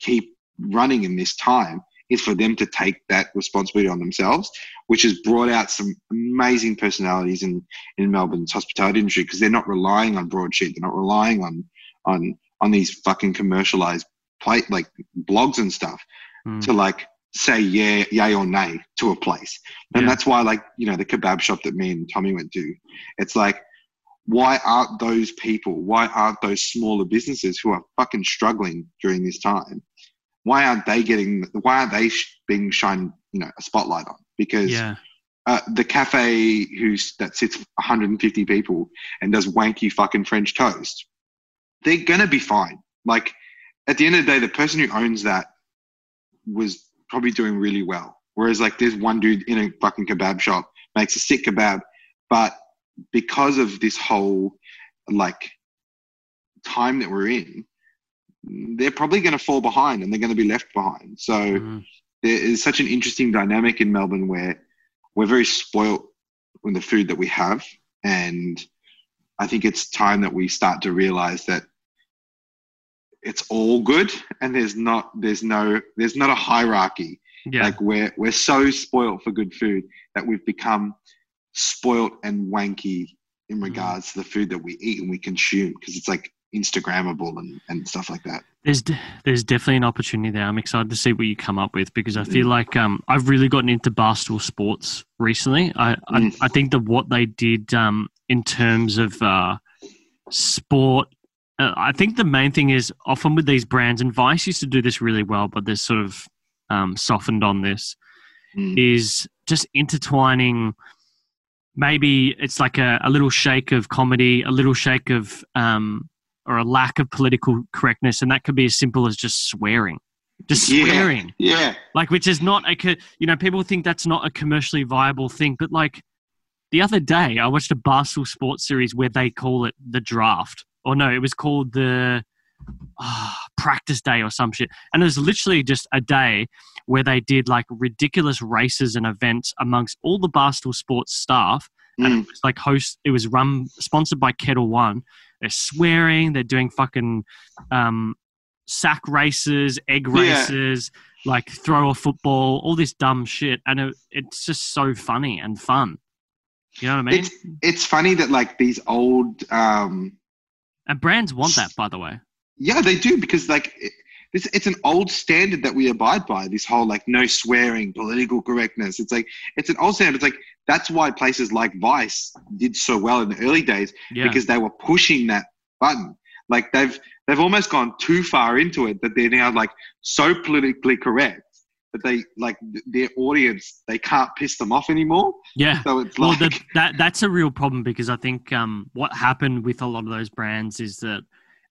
keep running in this time is for them to take that responsibility on themselves which has brought out some amazing personalities in in melbourne's hospitality industry because they're not relying on broadsheet they're not relying on on on these fucking commercialized plate like blogs and stuff Hmm. to like say yeah yay or nay to a place and Yeah. that's why like you know the kebab shop that me and tommy went to it's like why aren't those people why aren't those smaller businesses who are fucking struggling during this time why aren't they getting why aren't they sh- being shined you know a spotlight on because Yeah. uh, the cafe who's that sits 150 people and does wanky fucking French toast, they're gonna be fine. Like at the end of the day, the person who owns that was probably doing really well. Whereas like there's one dude in a fucking kebab shop makes a sick kebab, but because of this whole like time that we're in, they're probably going to fall behind and they're going to be left behind. So Hmm. there is such an interesting dynamic in Melbourne where we're very spoilt with the food that we have. And I think it's time that we start to realize that it's all good and there's not there's no there's not a hierarchy. Yeah. Like we're we're so spoilt for good food that we've become spoilt and wanky in regards to the food that we eat and we consume because it's like Instagrammable and, and stuff like that. there's d- there's definitely an opportunity there. I'm excited to see what you come up with because I feel Mm. like um, I've really gotten into Barstool Sports recently. I I, Mm. I think that what they did um, in terms of uh, sport, uh, I think the main thing is often with these brands, and Vice used to do this really well, but they're sort of um, softened on this. Mm. Is just intertwining. Maybe it's like a, a little shake of comedy, a little shake of um, or a lack of political correctness, and that could be as simple as just swearing, just Yeah. swearing, Yeah. like which is not a you know people think that's not a commercially viable thing, but like the other day I watched a Barstool Sports series where they call it the draft, or no, it was called the ah, practice day or some shit, and it was literally just a day where they did like ridiculous races and events amongst all the Barstool Sports staff and Mm. it was like host it was run sponsored by Ketel One they're swearing they're doing fucking um sack races egg Yeah. races like throw a football all this dumb shit. And it, it's just so funny and fun. You know what i mean? It's it's funny that like these old um and brands want that by the way. Yeah they do because like it, it's, it's an old standard that we abide by this whole like no swearing political correctness. It's like it's an old standard. It's like that's why places like vice did so well in the early days yeah. because they were pushing that button. Like they've they've almost gone too far into it that they're now like so politically correct that they like their audience they can't piss them off anymore. Yeah. So it's well like the, that that's a real problem because i think um, what happened with a lot of those brands is that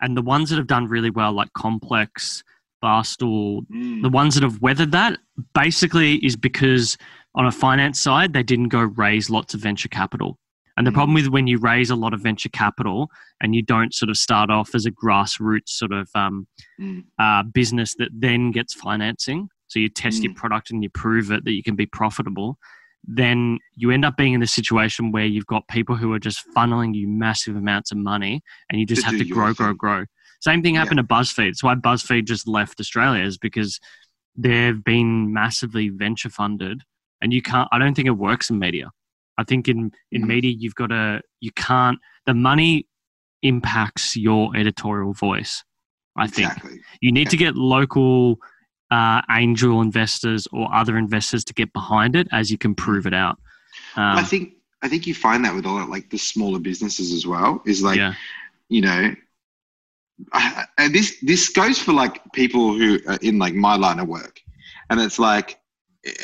and the ones that have done really well like complex barstool Mm. the ones that have weathered that basically is because on a finance side they didn't go raise lots of venture capital And the Mm. problem with when you raise a lot of venture capital and you don't sort of start off as a grassroots sort of um, Mm. uh, business that then gets financing, so you test your product and you prove it that you can be profitable, then you end up being in the situation where you've got people who are just funneling you massive amounts of money and you just To have to grow, grow, grow. Same thing happened to BuzzFeed. It's why BuzzFeed just left Australia is because they've been massively venture funded and you can't i don't think it works in media i think in in Mhm. media you've got to you can't the money impacts your editorial voice i think exactly. you need yeah. to get local uh, angel investors or other investors to get behind it as you can prove it out um, I think I think you find that with a lot like the smaller businesses as well. Is like yeah you know, I, and this this goes for like people who are in like my line of work, and it's like,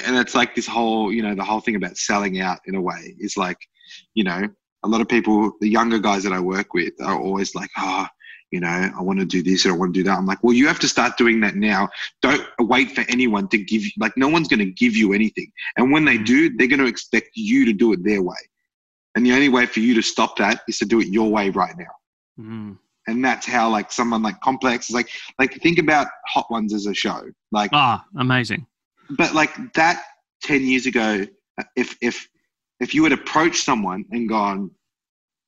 and it's like this whole you know the whole thing about selling out in a way is like, you know, a lot of people, the younger guys that I work with, are always like, oh, you know, I want to do this or I want to do that. I'm like, well, you have to start doing that now. Don't wait for anyone to give you like no one's going to give you anything, and when they Mm. do, they're going to expect you to do it their way. And the only way for you to stop that is to do it your way right now Mm. and that's how like someone like complex is like like think about hot ones as a show like ah amazing but like that 10 years ago if if if you had approached someone and gone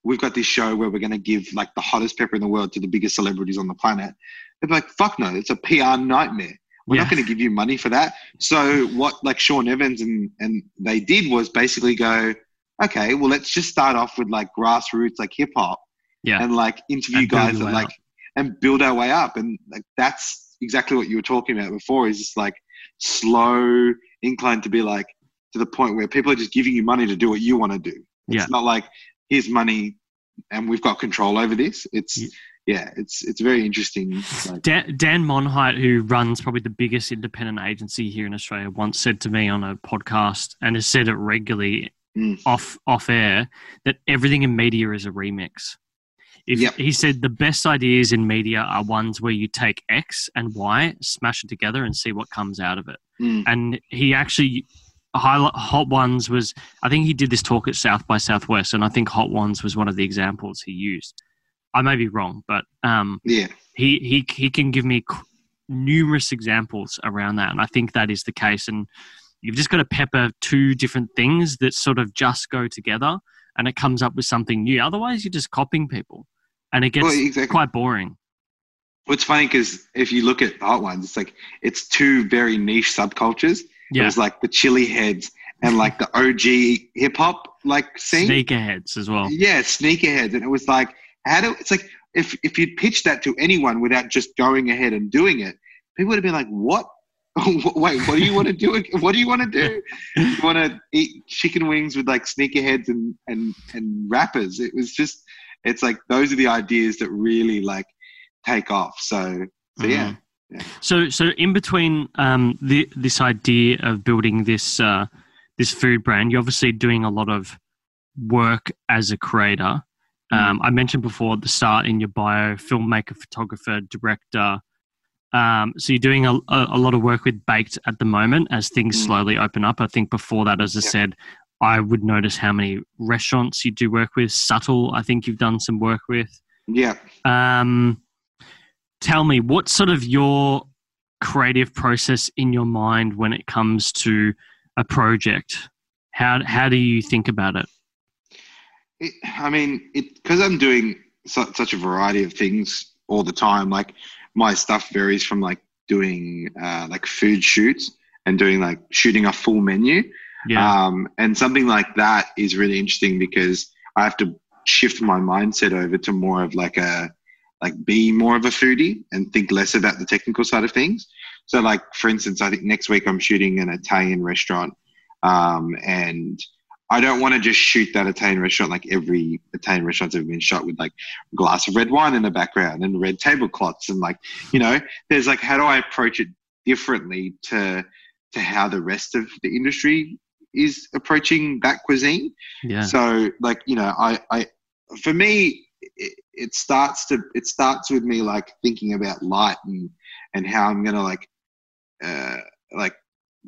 we've got this show where we're going to give like the hottest pepper in the world to the biggest celebrities on the planet they'd be like fuck no it's a pr nightmare we're Yeah. not going to give you money for that so what like sean evans and and they did was basically go okay well let's just start off with like grassroots like hip hop Yeah. and like interview And guys way like up. and build our way up and like that's exactly what you were talking about before is just like slow incline to be like to the point where people are just giving you money to do what you want to do it's Yeah. not like here's money and we've got control over this it's Yeah. yeah it's it's very interesting like, Dan, Dan Monheit, who runs probably the biggest independent agency here in Australia, once said to me on a podcast and has said it regularly Mm. off off air that everything in media is a remix. If Yep. he said the best ideas in media are ones where you take X and Y, smash it together, and see what comes out of it. mm, And he actually highlight Hot Ones was I think he did this talk at South by Southwest, and I think Hot Ones was one of the examples he used. I may be wrong, but um, yeah he he he can give me numerous examples around that, and I think that is the case. And you've just got to pepper two different things that sort of just go together, and it comes up with something new. Otherwise, you're just copying people, and it gets well, exactly quite boring. What's funny because if you look at Hot Ones, it's like it's two very niche subcultures. Yeah, was like the chili heads and like the OG hip hop like scene. sneakerheads as well. Yeah, sneakerheads, and it was like how do it's like if if you'd pitched that to anyone without just going ahead and doing it, people would have been like, "What? Wait, what do you want to do? What do you want to do? You want to eat chicken wings with like sneakerheads and and and rappers?" It was just, it's like those are the ideas that really like take off. So so yeah. Mm-hmm. So, so in between um, the, this idea of building this uh, this food brand, you're obviously doing a lot of work as a creator. Um, I mentioned before at the start in your bio, filmmaker, photographer, director. Um, so you're doing a, a, a lot of work with Baked at the moment as things Mm. slowly open up. I think before that, as I Yeah. said, I would notice how many restaurants you do work with. Subtle, I think you've done some work with. Yeah. Um, tell me, what sort of your creative process in your mind when it comes to a project? How how do you think about it? It, I mean, it because I'm doing su- such a variety of things all the time. Like my stuff varies from like doing uh, like food shoots and doing like shooting a full menu. Yeah, Um, and something like that is really interesting because I have to shift my mindset over to more of like a like be more of a foodie and think less about the technical side of things. So like for instance, I think next week I'm shooting an Italian restaurant, um, and I don't want to just shoot that Italian restaurant like every Italian restaurant's ever been shot with like a glass of red wine in the background and red tablecloths and like you know there's like how do I approach it differently to to how the rest of the industry is approaching that cuisine. yeah, So like you know, I I for me it, it starts to it starts with me like thinking about light and and how I'm gonna like uh like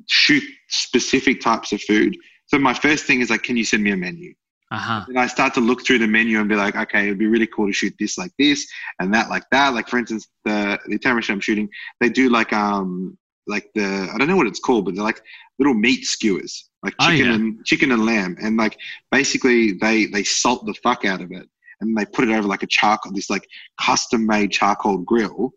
shoot specific types of food. So my first thing is like, can you send me a menu? Uh-huh. And I start to look through the menu and be like, okay, it'd be really cool to shoot this like this and that like that. Like for instance, the the Italian restaurant I'm shooting, they do like um like the I don't know what it's called, but they're like little meat skewers, like Oh, chicken yeah. and chicken and lamb, and like basically they they salt the fuck out of it and they put it over like a charcoal, this like custom made charcoal grill,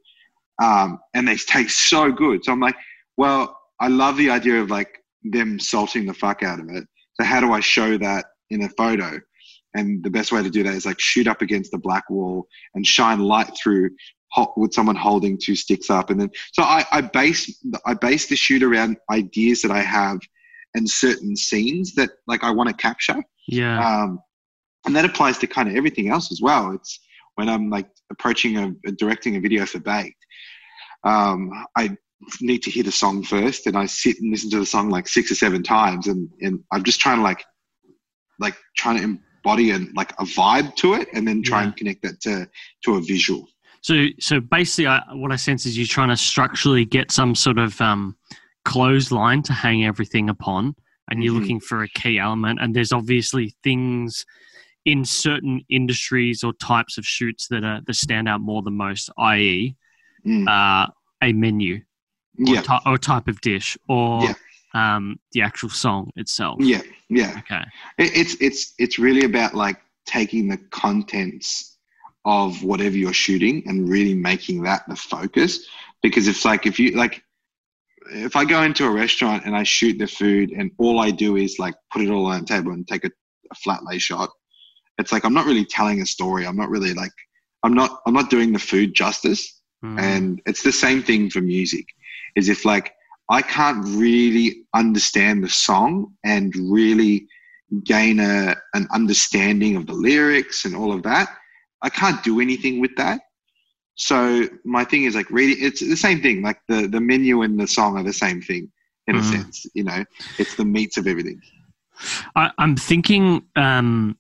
um, and they taste so good. So I'm like, well, I love the idea of like them salting the fuck out of it. So how do I show that in a photo? And the best way to do that is like shoot up against the black wall and shine light through with someone holding two sticks up. And then, so I, I base, I base the shoot around ideas that I have and certain scenes that like I want to capture. Yeah. Um, and that applies to kind of everything else as well. It's when I'm like approaching a, directing a video for Baked, um, I need to hear the song first, and I sit and listen to the song like six or seven times, and and I'm just trying to like, like trying to embody and like a vibe to it, and then try Yeah. and connect that to to a visual. So, so basically, I, what I sense is you're trying to structurally get some sort of um, clothesline to hang everything upon, and you're Mhm. looking for a key element. And there's obviously things in certain industries or types of shoots that are that stand out more than most, i.e., Mm. uh, a menu or, yeah, ty- or type of dish or Yeah. um, the actual song itself. yeah, yeah. Okay. It, it's it's it's really about like taking the contents of whatever you're shooting and really making that the focus because it's like if you like if i go into a restaurant and i shoot the food and all i do is like put it all on the table and take a, a flat lay shot it's like i'm not really telling a story. I'm not really like i'm not i'm not doing the food justice. Mm. and it's the same thing for music is if like i can't really understand the song and really gain a, an understanding of the lyrics and all of that i can't do anything with that. So my thing is like reading it's the same thing. Like the the menu and the song are the same thing in a Mhm. sense you know? It's the meats of everything. I, I'm thinking um,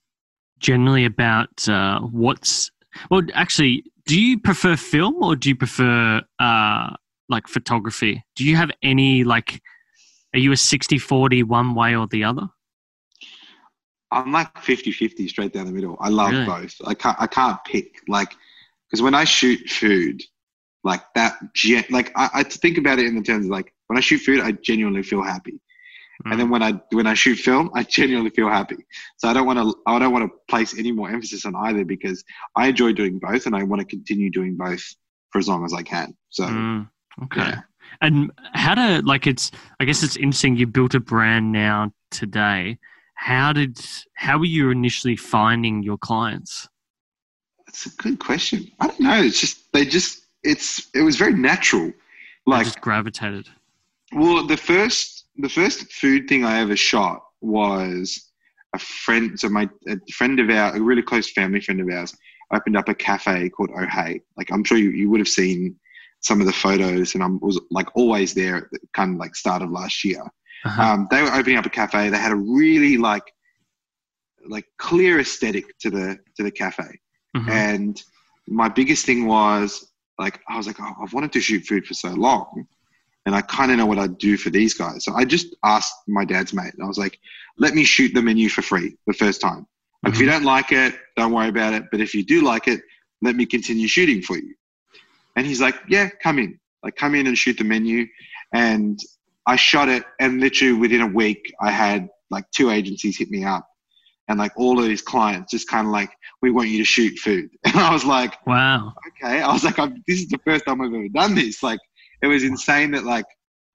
generally about uh, what's well. Actually, do you prefer film or do you prefer uh, like photography? Do you have any like? Are you a 60-40 one way or the other? i'm like 50-50 straight down the middle i love Really? both i can't i can't pick like because when i shoot food like that like I, I think about it in the terms of like when i shoot food i genuinely feel happy Mm. and then when I when I shoot film, I genuinely feel happy. So I don't want to I don't want to place any more emphasis on either because I enjoy doing both and I want to continue doing both for as long as I can. So Mm, okay. yeah. And how to like it's I guess it's interesting you built a brand now today. How did how were you initially finding your clients? That's a good question. I don't know. It's just they just it's it was very natural. They Like just gravitated. well, the first the first food thing I ever shot was a friend. So my a friend of our a really close family friend of ours opened up a cafe called Oh Hey. Like I'm sure you, you would have seen some of the photos, and I was like always there at the kind of like start of last year. Uh-huh. Um, they were opening up a cafe. They had a really like like clear aesthetic to the to the cafe. Mhm. And my biggest thing was like, I was like, oh, I've wanted to shoot food for so long. And I kind of know what I'd do for these guys. So I just asked my dad's mate. And I was like, let me shoot the menu for free the first time. Like, if you mm-hmm. don't like it, don't worry about it. But if you do like it, let me continue shooting for you. And he's like, yeah, come in. Like, come in and shoot the menu. And I shot it. And literally within a week, I had like two agencies hit me up. And like all of these clients just kind of like, we want you to shoot food. And I was like, Wow. okay. I was like, I'm, this is the first time I've ever done this. Like, it was insane that like,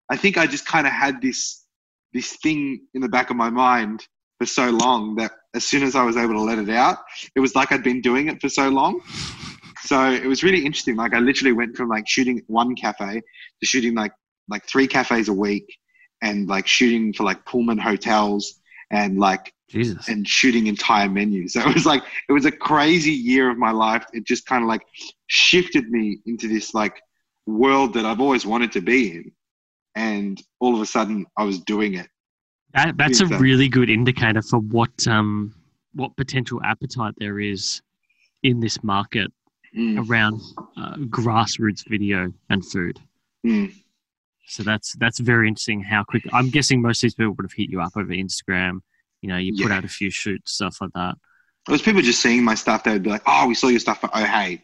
I think I just kind of had this, this thing in the back of my mind for so long that as soon as I was able to let it out, it was like I'd been doing it for so long. So it was really interesting. Like I literally went from like shooting one cafe to shooting like, like three cafes a week and like shooting for like Pullman hotels and like Jesus. and shooting entire menus. So it was like it was a crazy year of my life. It just kind of like shifted me into this like world that I've always wanted to be in. And all of a sudden I was doing it. That, that's a really good indicator for what um what potential appetite there is in this market Mm, around uh, grassroots video and food. mm. So that's that's very interesting. How quick I'm guessing most of these people would have hit you up over Instagram, You know, you put out a few shoots, stuff like that. It was people just seeing my stuff. They would be like, "Oh, we saw your stuff. but Oh, hey,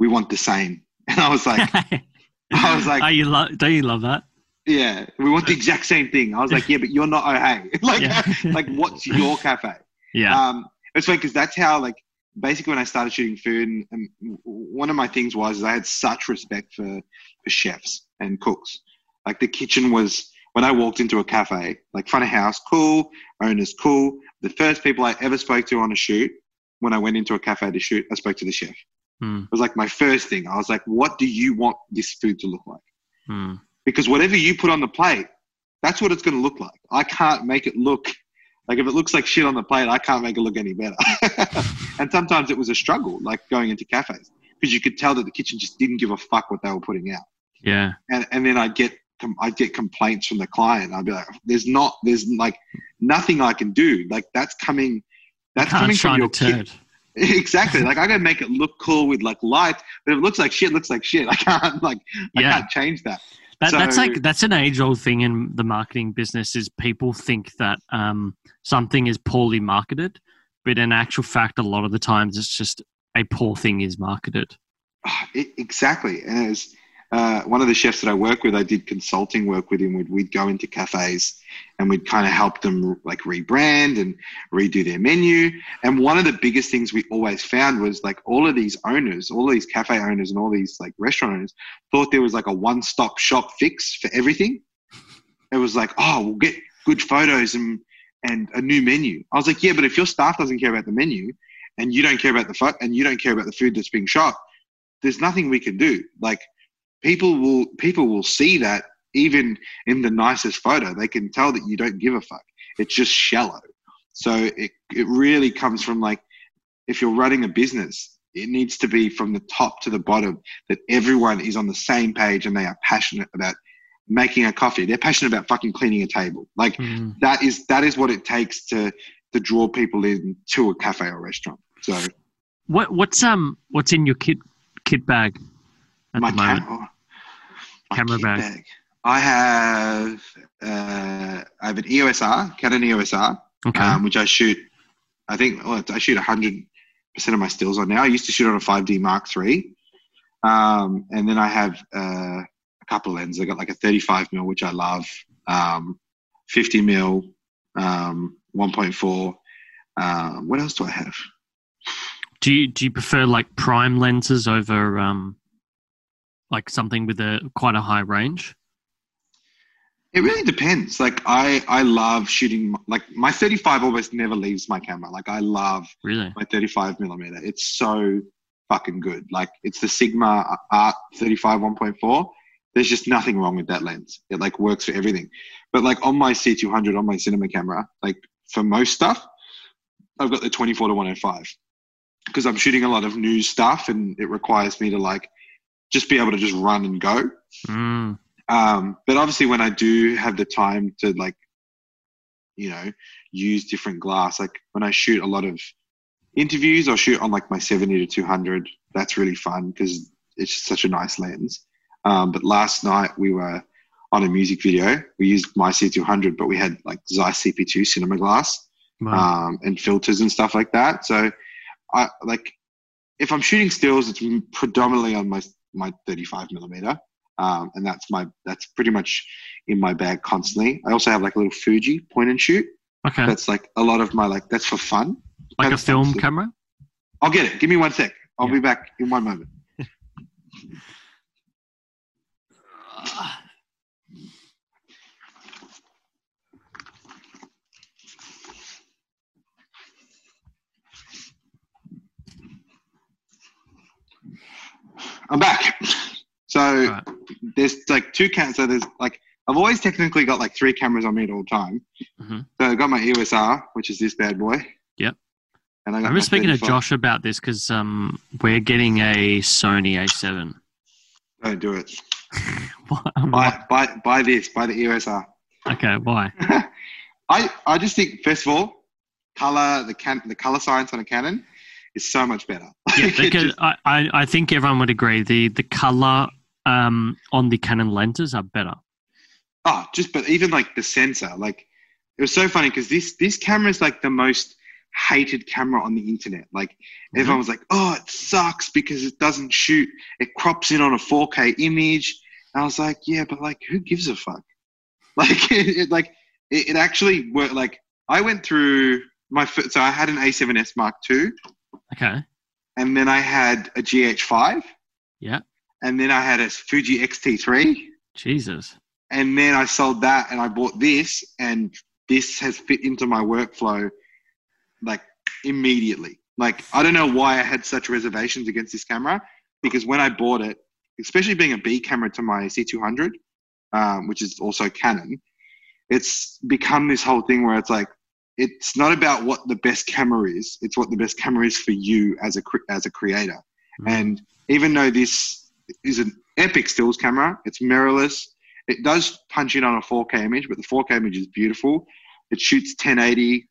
we want the same." And I was like, I was like- oh, you lo- don't you love that? "Yeah, we want the exact same thing." I was like, "Yeah, but you're not. Oh, hey, like, Yeah. like, what's your cafe?" Yeah. Um, it's funny because that's how like basically when I started shooting food, and, and one of my things was is I had such respect for for chefs and cooks. Like the kitchen was when I walked into a cafe, like front of house, cool, owners, cool. The first people I ever spoke to on a shoot when I went into a cafe to shoot, I spoke to the chef. Hmm. It was like my first thing. I was like, "What do you want this food to look like?" Hmm. because whatever you put on the plate, that's what it's going to look like. I can't make it look like if it looks like shit on the plate, I can't make it look any better. and sometimes it was a struggle, like going into cafes, because you could tell that the kitchen just didn't give a fuck what they were putting out. Yeah. And and then I'd get I'd get complaints from the client. I'd be like, "There's not, there's like nothing I can do. Like that's coming, that's coming from your a kit." turd. Exactly. Like I gotta make it look cool with like light, but if it looks like shit, it looks like shit. I can't like I can't change that. That, that's like that's an age old thing in the marketing business is people think that um, something is poorly marketed, but in actual fact, a lot of the times it's just a poor thing is marketed. Exactly. And it was uh, one of the chefs that I work with, I did consulting work with him. We'd, we'd go into cafes and we'd kind of help them like rebrand and redo their menu. And one of the biggest things we always found was like all of these owners, all of these cafe owners and all these like restaurant owners thought there was like a one stop shop fix for everything. It was like, oh, we'll get good photos and, and a new menu. I was like, yeah, but if your staff doesn't care about the menu and you don't care about the food and you don't care about the food that's being shot, there's nothing we can do. Like people will people will see that even in the nicest photo, they can tell that you don't give a fuck. It's just shallow. So it it really comes from like if you're running a business, it needs to be from the top to the bottom that everyone is on the same page and they are passionate about making a coffee. They're passionate about fucking cleaning a table. Like Mm. that is that is what it takes to to draw people in to a cafe or restaurant. So What what's um what's in your kit kit bag my, the moment? cam- oh, my Camera kit bag. I have uh, I have an EOS R, Canon EOS R, Okay. um, which I shoot. I think well, I shoot hundred percent of my stills on now. I used to shoot on a 5D Mark III, um, and then I have uh, a couple of lenses. I got like a 35 mil, which I love, um, 50 mil, um, 1.4. Um, what else do I have? do you do you prefer like prime lenses over um like something with a quite a high range? It really depends. Like I, I love shooting. Like my 35 almost never leaves my camera. Like I love Really? my 35 millimeter. It's so fucking good. Like it's the Sigma uh, Art 35 1.4. There's just nothing wrong with that lens. It like works for everything. But like on my C200 on my cinema camera, like for most stuff, I've got the 24 to 105 because I'm shooting a lot of news stuff and it requires me to like just be able to just run and go. Mm. Um, but obviously, when I do have the time to like, you know, use different glass, like when I shoot a lot of interviews, I'll shoot on like my 70 to 200. That's really fun because it's just such a nice lens. Um, but last night we were on a music video. We used my C200, but we had like Zeiss CP2 cinema glass Wow. um, and filters and stuff like that. So, I like if I'm shooting stills, it's predominantly on my my 35 millimeter, um, and that's my that's pretty much in my bag constantly. I also have like a little Fuji point and shoot. okay. That's like a lot of my like that's for fun. like a film stuff. camera? I'll get it. Give me one sec. I'll Yeah. be back in one moment. I'm back. So Right. there's like two cameras. So there's like I've always technically got like three cameras on me at all time. Mhm. So I got my EOS R, which is this bad boy. Yep. And I got I speaking to Josh about this because um, we're getting a Sony A7. Don't do it. Buy, buy, buy this. Buy the EOS R. okay, why? I, I just think first of all, color the can the color science on a Canon is so much better. Yeah, because just- I, I, I think everyone would agree the the color um, on the Canon lenses are better. oh, just but even like the sensor, like it was so funny because this this camera is like the most hated camera on the internet. Like everyone was like, "Oh, it sucks because it doesn't shoot. It crops in on a 4K image." And I was like, "Yeah, but like, who gives a fuck?" Like, it, it like it, it actually worked. Like I went through my so I had an A7S Mark II, Okay. And then I had a GH5, Yeah. and then I had a Fuji X-T3, Jesus. and then I sold that and I bought this, and this has fit into my workflow like immediately. Like I don't know why I had such reservations against this camera because when I bought it, especially being a B camera to my C200, um, which is also Canon, it's become this whole thing where it's like it's not about what the best camera is; it's what the best camera is for you as a as a creator. Mm. And even though this is an epic stills camera, it's mirrorless. It does punch in on a 4K image, but the 4K image is beautiful. It shoots 1080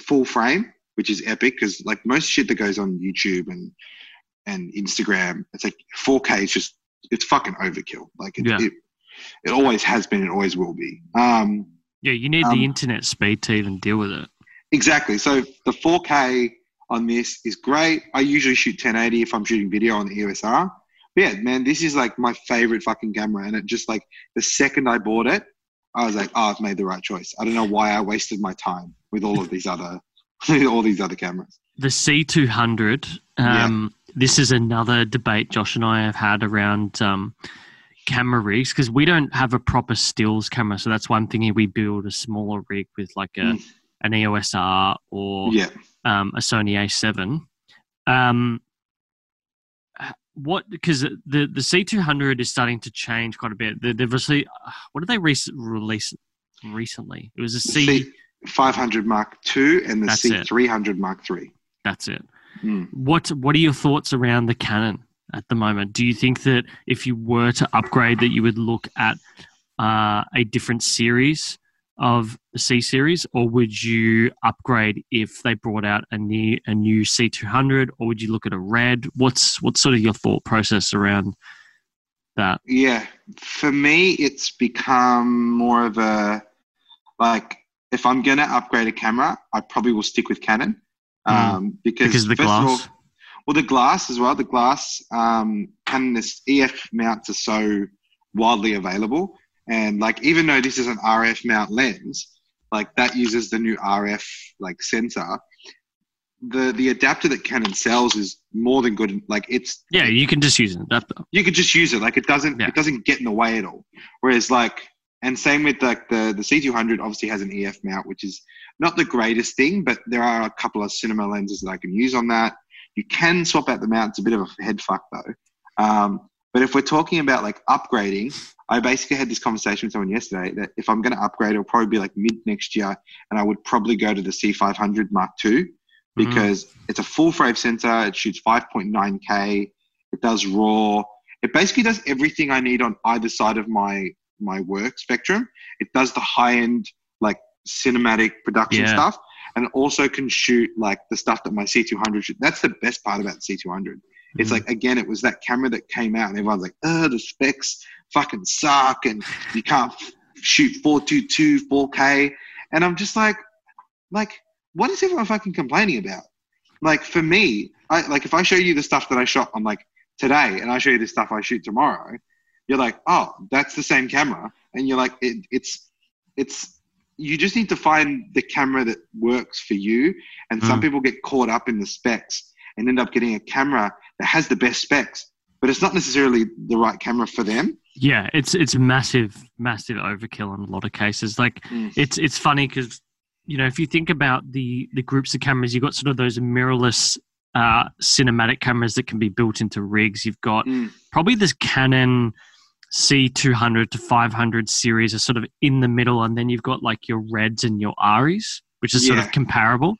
full frame, which is epic because like most shit that goes on YouTube and and Instagram, it's like 4K is just it's fucking overkill. Like it, Yeah. it, it always has been, it always will be. Um, Yeah, you need Um, the internet speed to even deal with it. Exactly. So the 4K on this is great. I usually shoot 1080 if I'm shooting video on the EOS R. But yeah, man, this is like my favorite fucking camera. And it just like the second I bought it, I was like, oh, I've made the right choice. I don't know why I wasted my time with all of these other, all these other cameras. The C200, um, this is another debate Josh and I have had around um, camera rigs because we don't have a proper stills camera. So that's one thing we build a smaller rig with like a, Mm. an EOS R or Yeah. um, a Sony A7. Um, what because the the C200 is starting to change quite a bit. They- They've obviously, what did they re- release recently? It was a C. C500 Mark II and the That's. C300 Mark III. That's it. Mm. What What are your thoughts around the Canon at the moment? Do you think that if you were to upgrade, that you would look at uh, a different series of C series, or would you upgrade if they brought out a new a new C200, or would you look at a red? What's what's sort of your thought process around that? Yeah, for me, it's become more of a like if I'm gonna upgrade a camera, I probably will stick with Canon um, because, Mm. Because of the first of all- glass. Well, the glass as well. The glass um, Canon this EF mounts are so widely available, and like even though this is an RF mount lens, like that uses the new RF like sensor. The the adapter that Canon sells is more than good. Like it's Yeah, you can just use an adapter. you could just use it like it doesn't Yeah. it doesn't get in the way at all whereas like and same with like the the c200 obviously has an ef mount which is not the greatest thing but there are a couple of cinema lenses that i can use on that you can swap out the mount. It's a bit of a head fuck though. Um, but if we're talking about like upgrading i basically had this conversation with someone yesterday that if i'm going to upgrade it'll probably be like mid next year and i would probably go to the c500 mark ii because it's a full frame sensor. It shoots 5.9k it does raw. It basically does everything i need on either side of my my work spectrum. It does the high end like cinematic production Yeah. stuff and also can shoot like the stuff that my c200 shoot. That's the best part about the c200 it's Mhm. like again it was that camera that came out and everyone's like oh the specs fucking suck and you can't shoot 422 4k and i'm just like like what is everyone fucking complaining about? Like for me i like if i show you the stuff that i shot on like today and i show you the stuff i shoot tomorrow you're like oh that's the same camera. And you're like it, it's it's you just need to find the camera that works for you and some Mm. people get caught up in the specs and end up getting a camera that has the best specs but it's not necessarily the right camera for them Yeah, it's it's massive, massive overkill in a lot of cases. Like Mm. it's it's funny because you know if you think about the the groups of cameras, you've got sort of those mirrorless uh, cinematic cameras that can be built into rigs. You've got Mm. probably this Canon C200 to 500 series are sort of in the middle, and then you've got like your reds and your Arris, which is sort of comparable.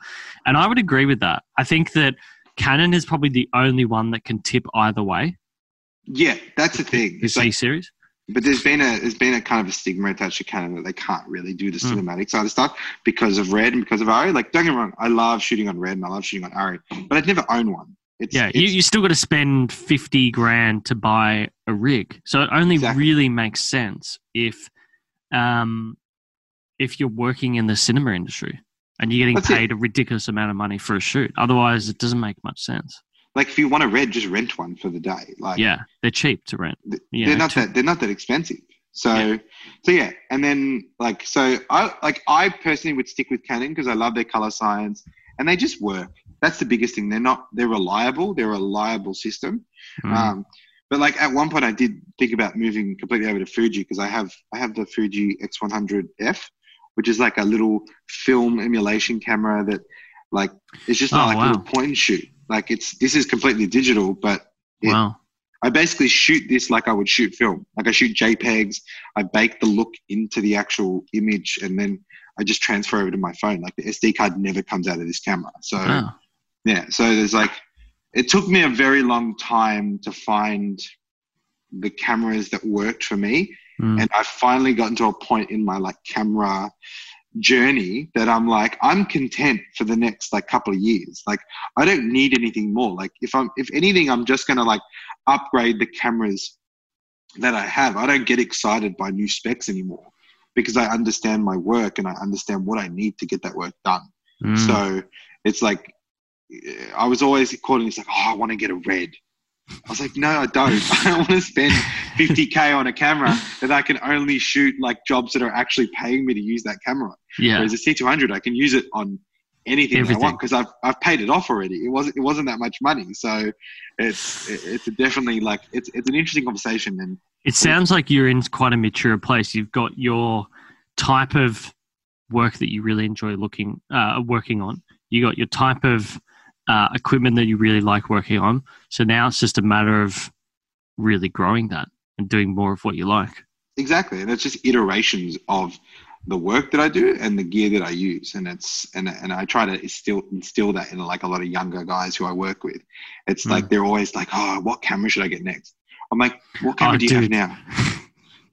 And I would agree with that. I think that Canon is probably the only one that can tip either way. yeah that's the thing The C like, series. but there's been a there's been a kind of a stigma attached to Canon that they can't really do the Mm. cinematic side of stuff because of red and because of Arri. Like don't get me wrong, I love shooting on red and I love shooting on Arri, but I'd never own one. It's, Yeah, you, it's- you still got to spend 50 grand to buy a rig. So it only Exactly. really makes sense if um, if you're working in the cinema industry and you're getting That's it. paid a ridiculous amount of money for a shoot. Otherwise, it doesn't make much sense. Like if you want a red, just rent one for the day. Like yeah, they're cheap to rent. th- Yeah, they're not to- that they're not that expensive. So Yeah. so yeah, and then like so I like I personally would stick with Canon because I love their color science and they just work. That's the biggest thing. They're not they're reliable. They're a reliable system. Mm. Um, but like at one point, I did think about moving completely over to Fuji because I have I have the Fuji X100F, which is like a little film emulation camera that like it's just not Oh, like wow. a little point and shoot. Like it's this is completely digital, but it- wow. I basically shoot this like I would shoot film. Like I shoot JPEGs, I bake the look into the actual image, and then I just transfer over to my phone. Like the SD card never comes out of this camera. So Wow. yeah, so there's like, it took me a very long time to find the cameras that worked for me, Mm. and I've finally gotten to a point in my like camera journey that I'm like, I'm content for the next like couple of years. Like, I don't need anything more. Like, if I'm, if anything, I'm just gonna like upgrade the cameras that I have. I don't get excited by new specs anymore because I understand my work and I understand what I need to get that work done. Mm. So it's like I was always calling. It's like, oh, I want to get a RED. I was like, no, I don't. I don't want to spend 50k on a camera that I can only shoot like jobs that are actually paying me to use that camera. yeah. Whereas a C200, I can use it on anything that I want because I've I've paid it off already. It wasn't it wasn't that much money, so it's it's definitely like it's it's an interesting conversation and It sounds like you're in quite a mature place. You've got your type of work that you really enjoy looking uh, working on. You got your type of uh, equipment that you really like working on. So now it's just a matter of really growing that and doing more of what you like. Exactly, and it's just iterations of the work that I do and the gear that I use, and it's and and I try to instill instill that in like a lot of younger guys who I work with. It's Mm. like they're always like, "Oh, what camera should I get next?" I'm like, "What camera Oh, do you have now?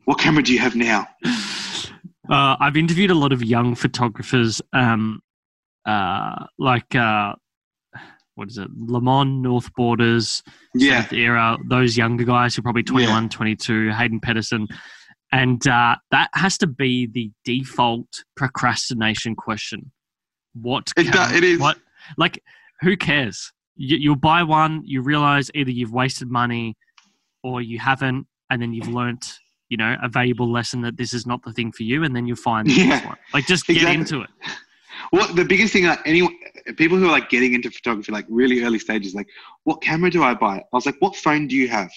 What camera do you have now?" Uh, I've interviewed a lot of young photographers, um, uh, like uh, what is it, Le Mans, North Borders, Yeah, South era, those younger guys who are probably 21, 22, Hayden Pedersen. And uh, that has to be the default procrastination question. What It it is. What like who cares? You, you'll buy one, you realize either you've wasted money or you haven't, and then you've learnt, you know, a valuable lesson that this is not the thing for you, and then you'll find the next Yeah. one. Like just get into it. Well, the biggest thing, like anyone, people who are like getting into photography, like really early stages, like, what camera do I buy? I was like, what phone do you have?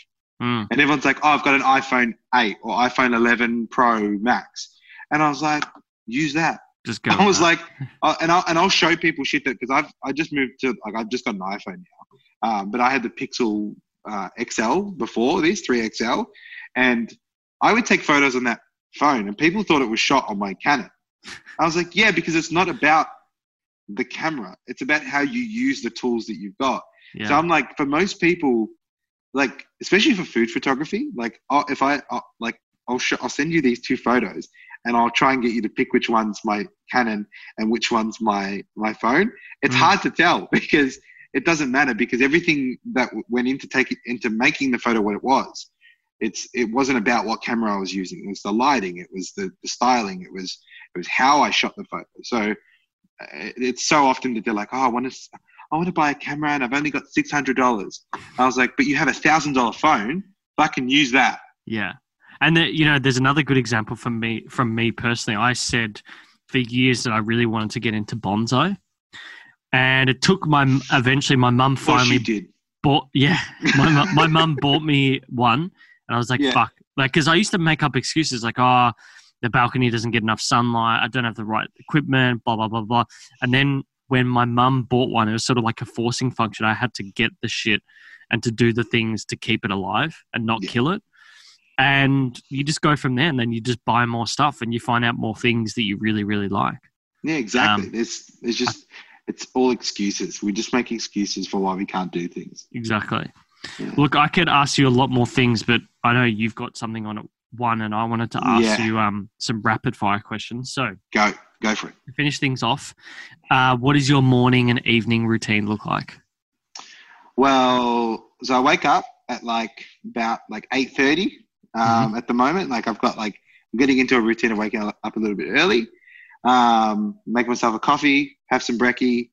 Mm, And everyone's like, oh, I've got an iPhone 8 or iPhone 11 Pro Max. And I was like, use that. just go. I was that. like, uh, and I'll and I'll show people shit that because I've I just moved to like I've just got an iPhone now, um, but I had the Pixel uh, XL before this 3XL, and I would take photos on that phone, and people thought it was shot on my Canon. I was like, yeah, because it's not about the camera; it's about how you use the tools that you've got. yeah. So I'm like, for most people, like especially for food photography, like I'll, if I I'll, like I'll sh- I'll send you these two photos, and I'll try and get you to pick which one's my Canon and which one's my my phone. It's Mm. hard to tell because it doesn't matter because everything that went into taking into making the photo what it was. It's it wasn't about what camera I was using. It was the lighting. It was the, the styling. It was it was how I shot the photo. So uh, it's so often that they're like, oh, I want to I want to buy a camera and I've only got six hundred dollars. I was like, but you have a thousand dollar phone. I can use that. Yeah, and the, you know, there's another good example from me. From me personally, I said for years that I really wanted to get into bonsai, and it took my eventually my mum finally did. bought. Yeah, my my mum bought me one, and I was like, Yeah. fuck, like because I used to make up excuses like, oh, the balcony doesn't get enough sunlight, I don't have the right equipment, blah blah blah blah, and then when my mum bought one, it was sort of like a forcing function. I had to get the shit and to do the things to keep it alive and not Yeah. kill it. And you just go from there, and then you just buy more stuff, and you find out more things that you really, really like. Yeah, exactly. Um, there's there's just it's all excuses. We just make excuses for why we can't do things. Exactly. Yeah. Look, I could ask you a lot more things, but I know you've got something on it one, and I wanted to ask Yeah. you um, some rapid fire questions. So Go go for it. to finish things off, uh, what does your morning and evening routine look like? Well, so I wake up at like about like eight thirty. Um, At the moment, like I've got like I'm getting into a routine of waking up a little bit early. um, make myself a coffee, have some brekkie,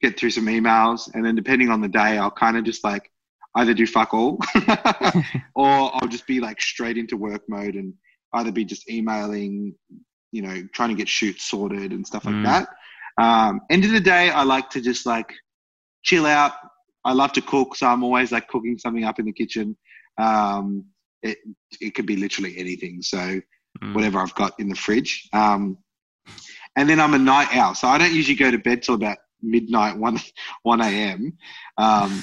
get through some emails, and then depending on the day, I'll kind of just like either do fuck all, or I'll just be like straight into work mode and either be just emailing, you know, trying to get shoots sorted and stuff like Mm. that. Um, end of the day, I like to just like chill out. I love to cook, so I'm always like cooking something up in the kitchen. Um, it it could be literally anything. So Mm. whatever I've got in the fridge. Um, and then I'm a night owl, so I don't usually go to bed till about midnight, one one a.m. Um,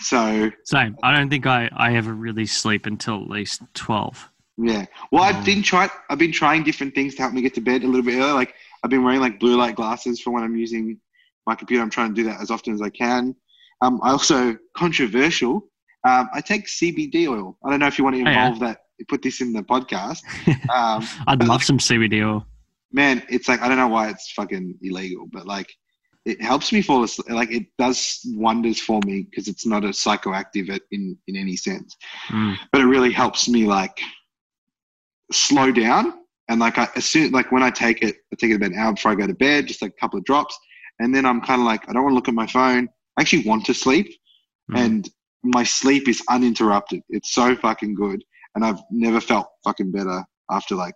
so Same. I don't think I, I ever really sleep until at least 12. Yeah, well, Oh. I've been trying. I've been trying different things to help me get to bed a little bit earlier. Like I've been wearing like blue light glasses for when I'm using my computer. I'm trying to do that as often as I can. Um, I also controversial. Um, I take CBD oil. I don't know if you want to Oh, yeah. involve that. Put this in the podcast. Um, I'd love some CBD oil. man, it's like I don't know why it's fucking illegal, but like it helps me fall asleep. Like it does wonders for me because it's not a psychoactive in in any sense, Mm. but it really helps me like slow down. And like I as soon like when I take it, I take it about an hour before I go to bed, just like a couple of drops, and then I'm kind of like I don't want to look at my phone. I actually want to sleep, Mm. and my sleep is uninterrupted. It's so fucking good, and I've never felt fucking better after like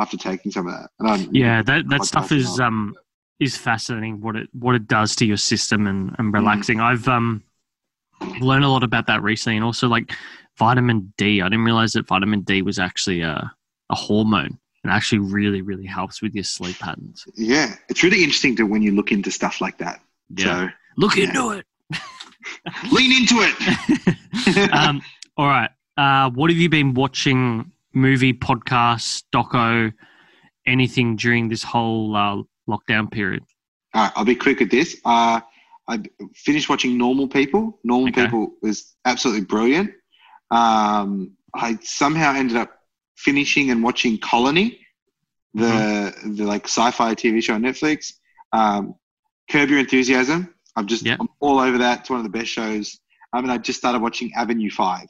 after taking some of that. And I'm, Yeah, that, that stuff is um is fascinating what it what it does to your system and, and Mm. relaxing. I've um learned a lot about that recently and also like vitamin D. I didn't realize that vitamin D was actually a, a hormone. It actually really, really helps with your sleep patterns. Yeah, it's really interesting to when you look into stuff like that. Yeah. So Look yeah. into it. lean into it. um, all right. Uh, what have you been watching? Movie, podcast, doco, anything during this whole uh, lockdown period? All right, I'll be quick with this. Uh, I finished watching Normal People. Normal Okay. People was absolutely brilliant. Um, I somehow ended up finishing and watching Colony, the Mm-hmm. the like sci-fi TV show on Netflix. Um, Curb Your Enthusiasm. I'm just Yep. I'm all over that. It's one of the best shows. I mean, I just started watching Avenue Five,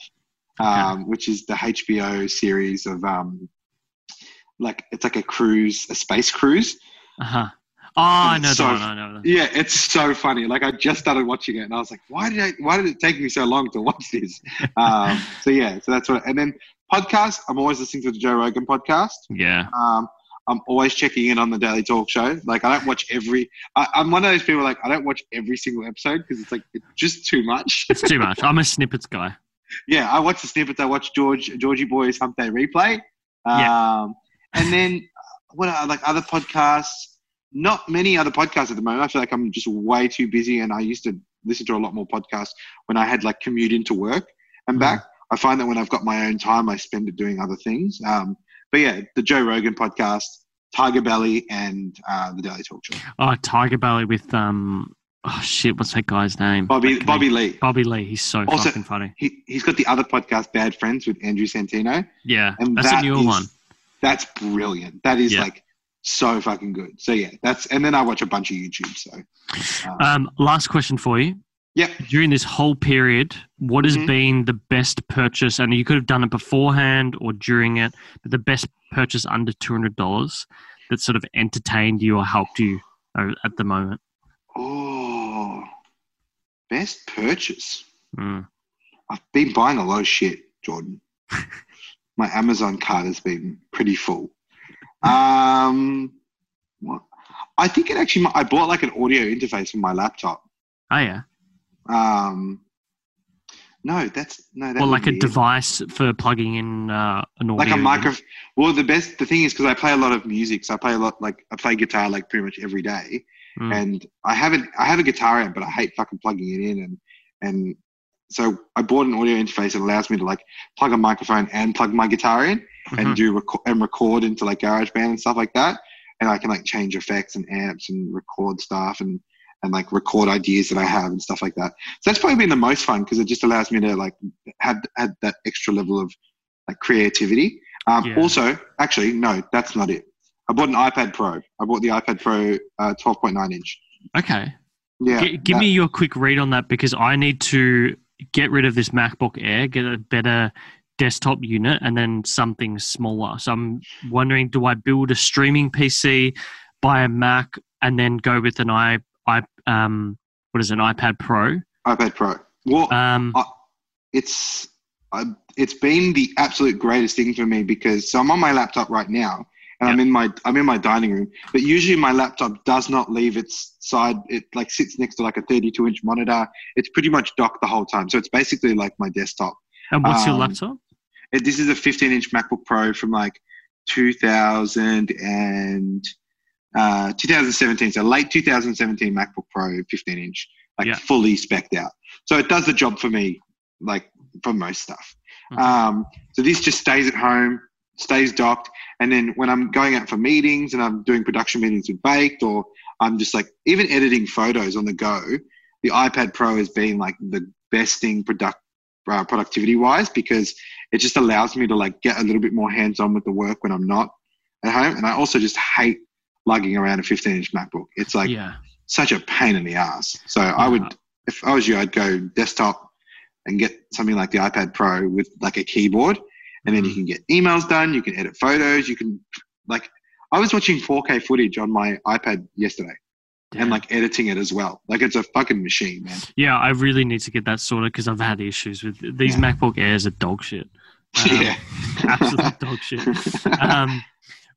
um, which is the HBO series of um, like it's like a cruise, a space cruise. Uh huh. Oh, I know So- that one. I know that. Yeah, it's so funny. Like I just started watching it, and I was like, "Why did I? Why did it take me so long to watch this?" um, so yeah, so that's what. And then podcast. I'm always listening to the Joe Rogan podcast. Yeah. Um, I'm always checking in on the Daily Talk Show. Like I don't watch every. I, I'm one of those people like I don't watch every single episode because it's like it's just too much. It's too much. I'm a snippets guy. yeah, I watch the snippets. I watch George Georgie Boy's Hump Day replay. Um, Yeah. And then what are like other podcasts? Not many other podcasts at the moment. I feel like I'm just way too busy, and I used to listen to a lot more podcasts when I had like commute into work and back. I find that when I've got my own time, I spend it doing other things. Um, but yeah, the Joe Rogan podcast, Tiger Belly, and uh, the Daily Talk Show. Oh, Tiger Belly with um. Oh shit! What's that guy's name? Bobby Bobby. Lee. Bobby Lee. He's so Also- fucking funny. He he's got the other podcast, Bad Friends, with Andrew Santino. Yeah, And that's a that newer is- one. That's brilliant. That is Yeah. like so fucking good. So yeah, that's and then I watch a bunch of YouTube. So uh, Um, last question for you. Yep. During this whole period, what has Mhm. been the best purchase? And you could have done it beforehand or during it, but the best purchase under two hundred dollars that sort of entertained you or helped you uh, at the moment. oh, best purchase. Mm. I've been buying a lot of shit, Jordan. My Amazon card has been pretty full. Um, what? I think it actually. I bought like an audio interface for my laptop. Oh yeah, Um, no, that's no. That or like a device for plugging in uh, an audio. like a micro. Well, the best the thing is because I play a lot of music, so I play a lot. Like I play guitar like pretty much every day, Mm. and I haven't. I have a guitar amp, but I hate fucking plugging it in, and and so I bought an audio interface that allows me to like plug a microphone and plug my guitar in Mhm. and do record and record into like GarageBand and stuff like that, and I can like change effects and amps and record stuff and and like record ideas that I have and stuff like that. So that's probably been the most fun because it just allows me to like have have that extra level of like creativity. Um, Yeah. Also, actually, no, that's not it. I bought an iPad Pro. I bought the iPad Pro uh, 12.9 inch. Okay. Yeah. Gi- give that- me your quick read on that because I need to get rid of this MacBook Air, get a better desktop unit, and then something smaller. So I'm wondering, do I build a streaming PC? buy a Mac and then go with an i um what is it, an iPad Pro? iPad Pro. Well, Um, I- it's uh, it's been the absolute greatest thing for me because so I'm on my laptop right now and I'm in my I'm in my dining room, but usually my laptop does not leave its side. It like sits next to like a 32 inch monitor. It's pretty much docked the whole time, so it's basically like my desktop. and what's your um, laptop? It, this is a 15 inch MacBook Pro from like 2000 and uh, 2017, so late 2017 MacBook Pro 15 inch, like Yeah. fully specced out. So it does the job for me, like for most stuff. Mhm. Um, so this just stays at home, stays docked, and then when I'm going out for meetings and I'm doing production meetings with Baked, or I'm just like even editing photos on the go, the iPad Pro has been like the best thing product uh, productivity wise because it just allows me to like get a little bit more hands on with the work when I'm not at home. And I also just hate lugging around a 15 inch MacBook. It's like yeah. such a pain in the ass. So I would, if I was you, I'd go desktop and get something like the iPad Pro with like a keyboard, and then you can get emails done. You can edit photos. You can like. I was watching 4K footage on my iPad yesterday Yeah. and like editing it as well. Like it's a fucking machine, man. Yeah, I really need to get that sorted because I've had issues with these Yeah. MacBook Airs are dog shit. Um, yeah. absolute dog shit. Um,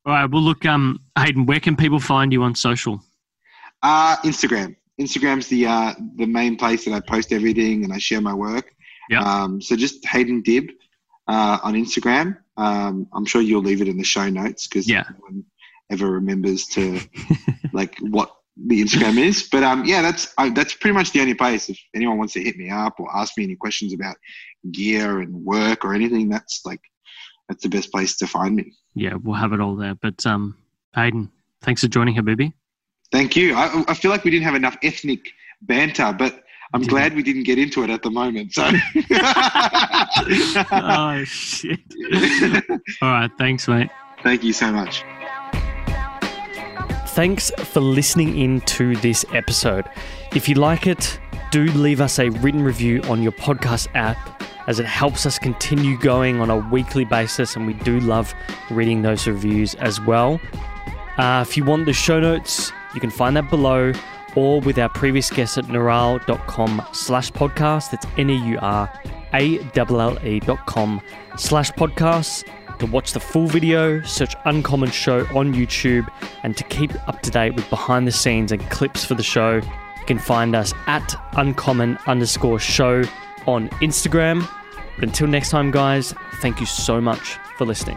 all right. Well, look, um, Hayden, where can people find you on social? Uh, Instagram. Instagram's the uh, the main place that I post everything and I share my work. Yeah. Um, so just Hayden Dib uh, on Instagram. Um, I'm sure you'll leave it in the show notes because Yeah. no one ever remembers to like what the Instagram is. But um, yeah, that's I, that's pretty much the only place. If anyone wants to hit me up or ask me any questions about gear and work or anything, that's like that's the best place to find me. Yeah, we'll have it all there. But um, Hayden, thanks for joining, Habibi. Thank you. I, I feel like we didn't have enough ethnic banter, but I'm Didn't. glad we didn't get into it at the moment. So, oh shit! All right, thanks, mate. thank you so much. Thanks for listening in to this episode. If you like it, do leave us a written review on your podcast app as it helps us continue going on a weekly basis, and we do love reading those reviews as well. Uh, if you want the show notes, you can find that below or with our previous guest at neuralle.com slash podcast. That's N-E-U-R-A-L-L-E dot com slash podcast. To watch the full video, search Uncommon Show on YouTube, and to keep up to date with behind the scenes and clips for the show, you can find us at uncommon underscore show on Instagram. But until next time, guys, thank you so much for listening.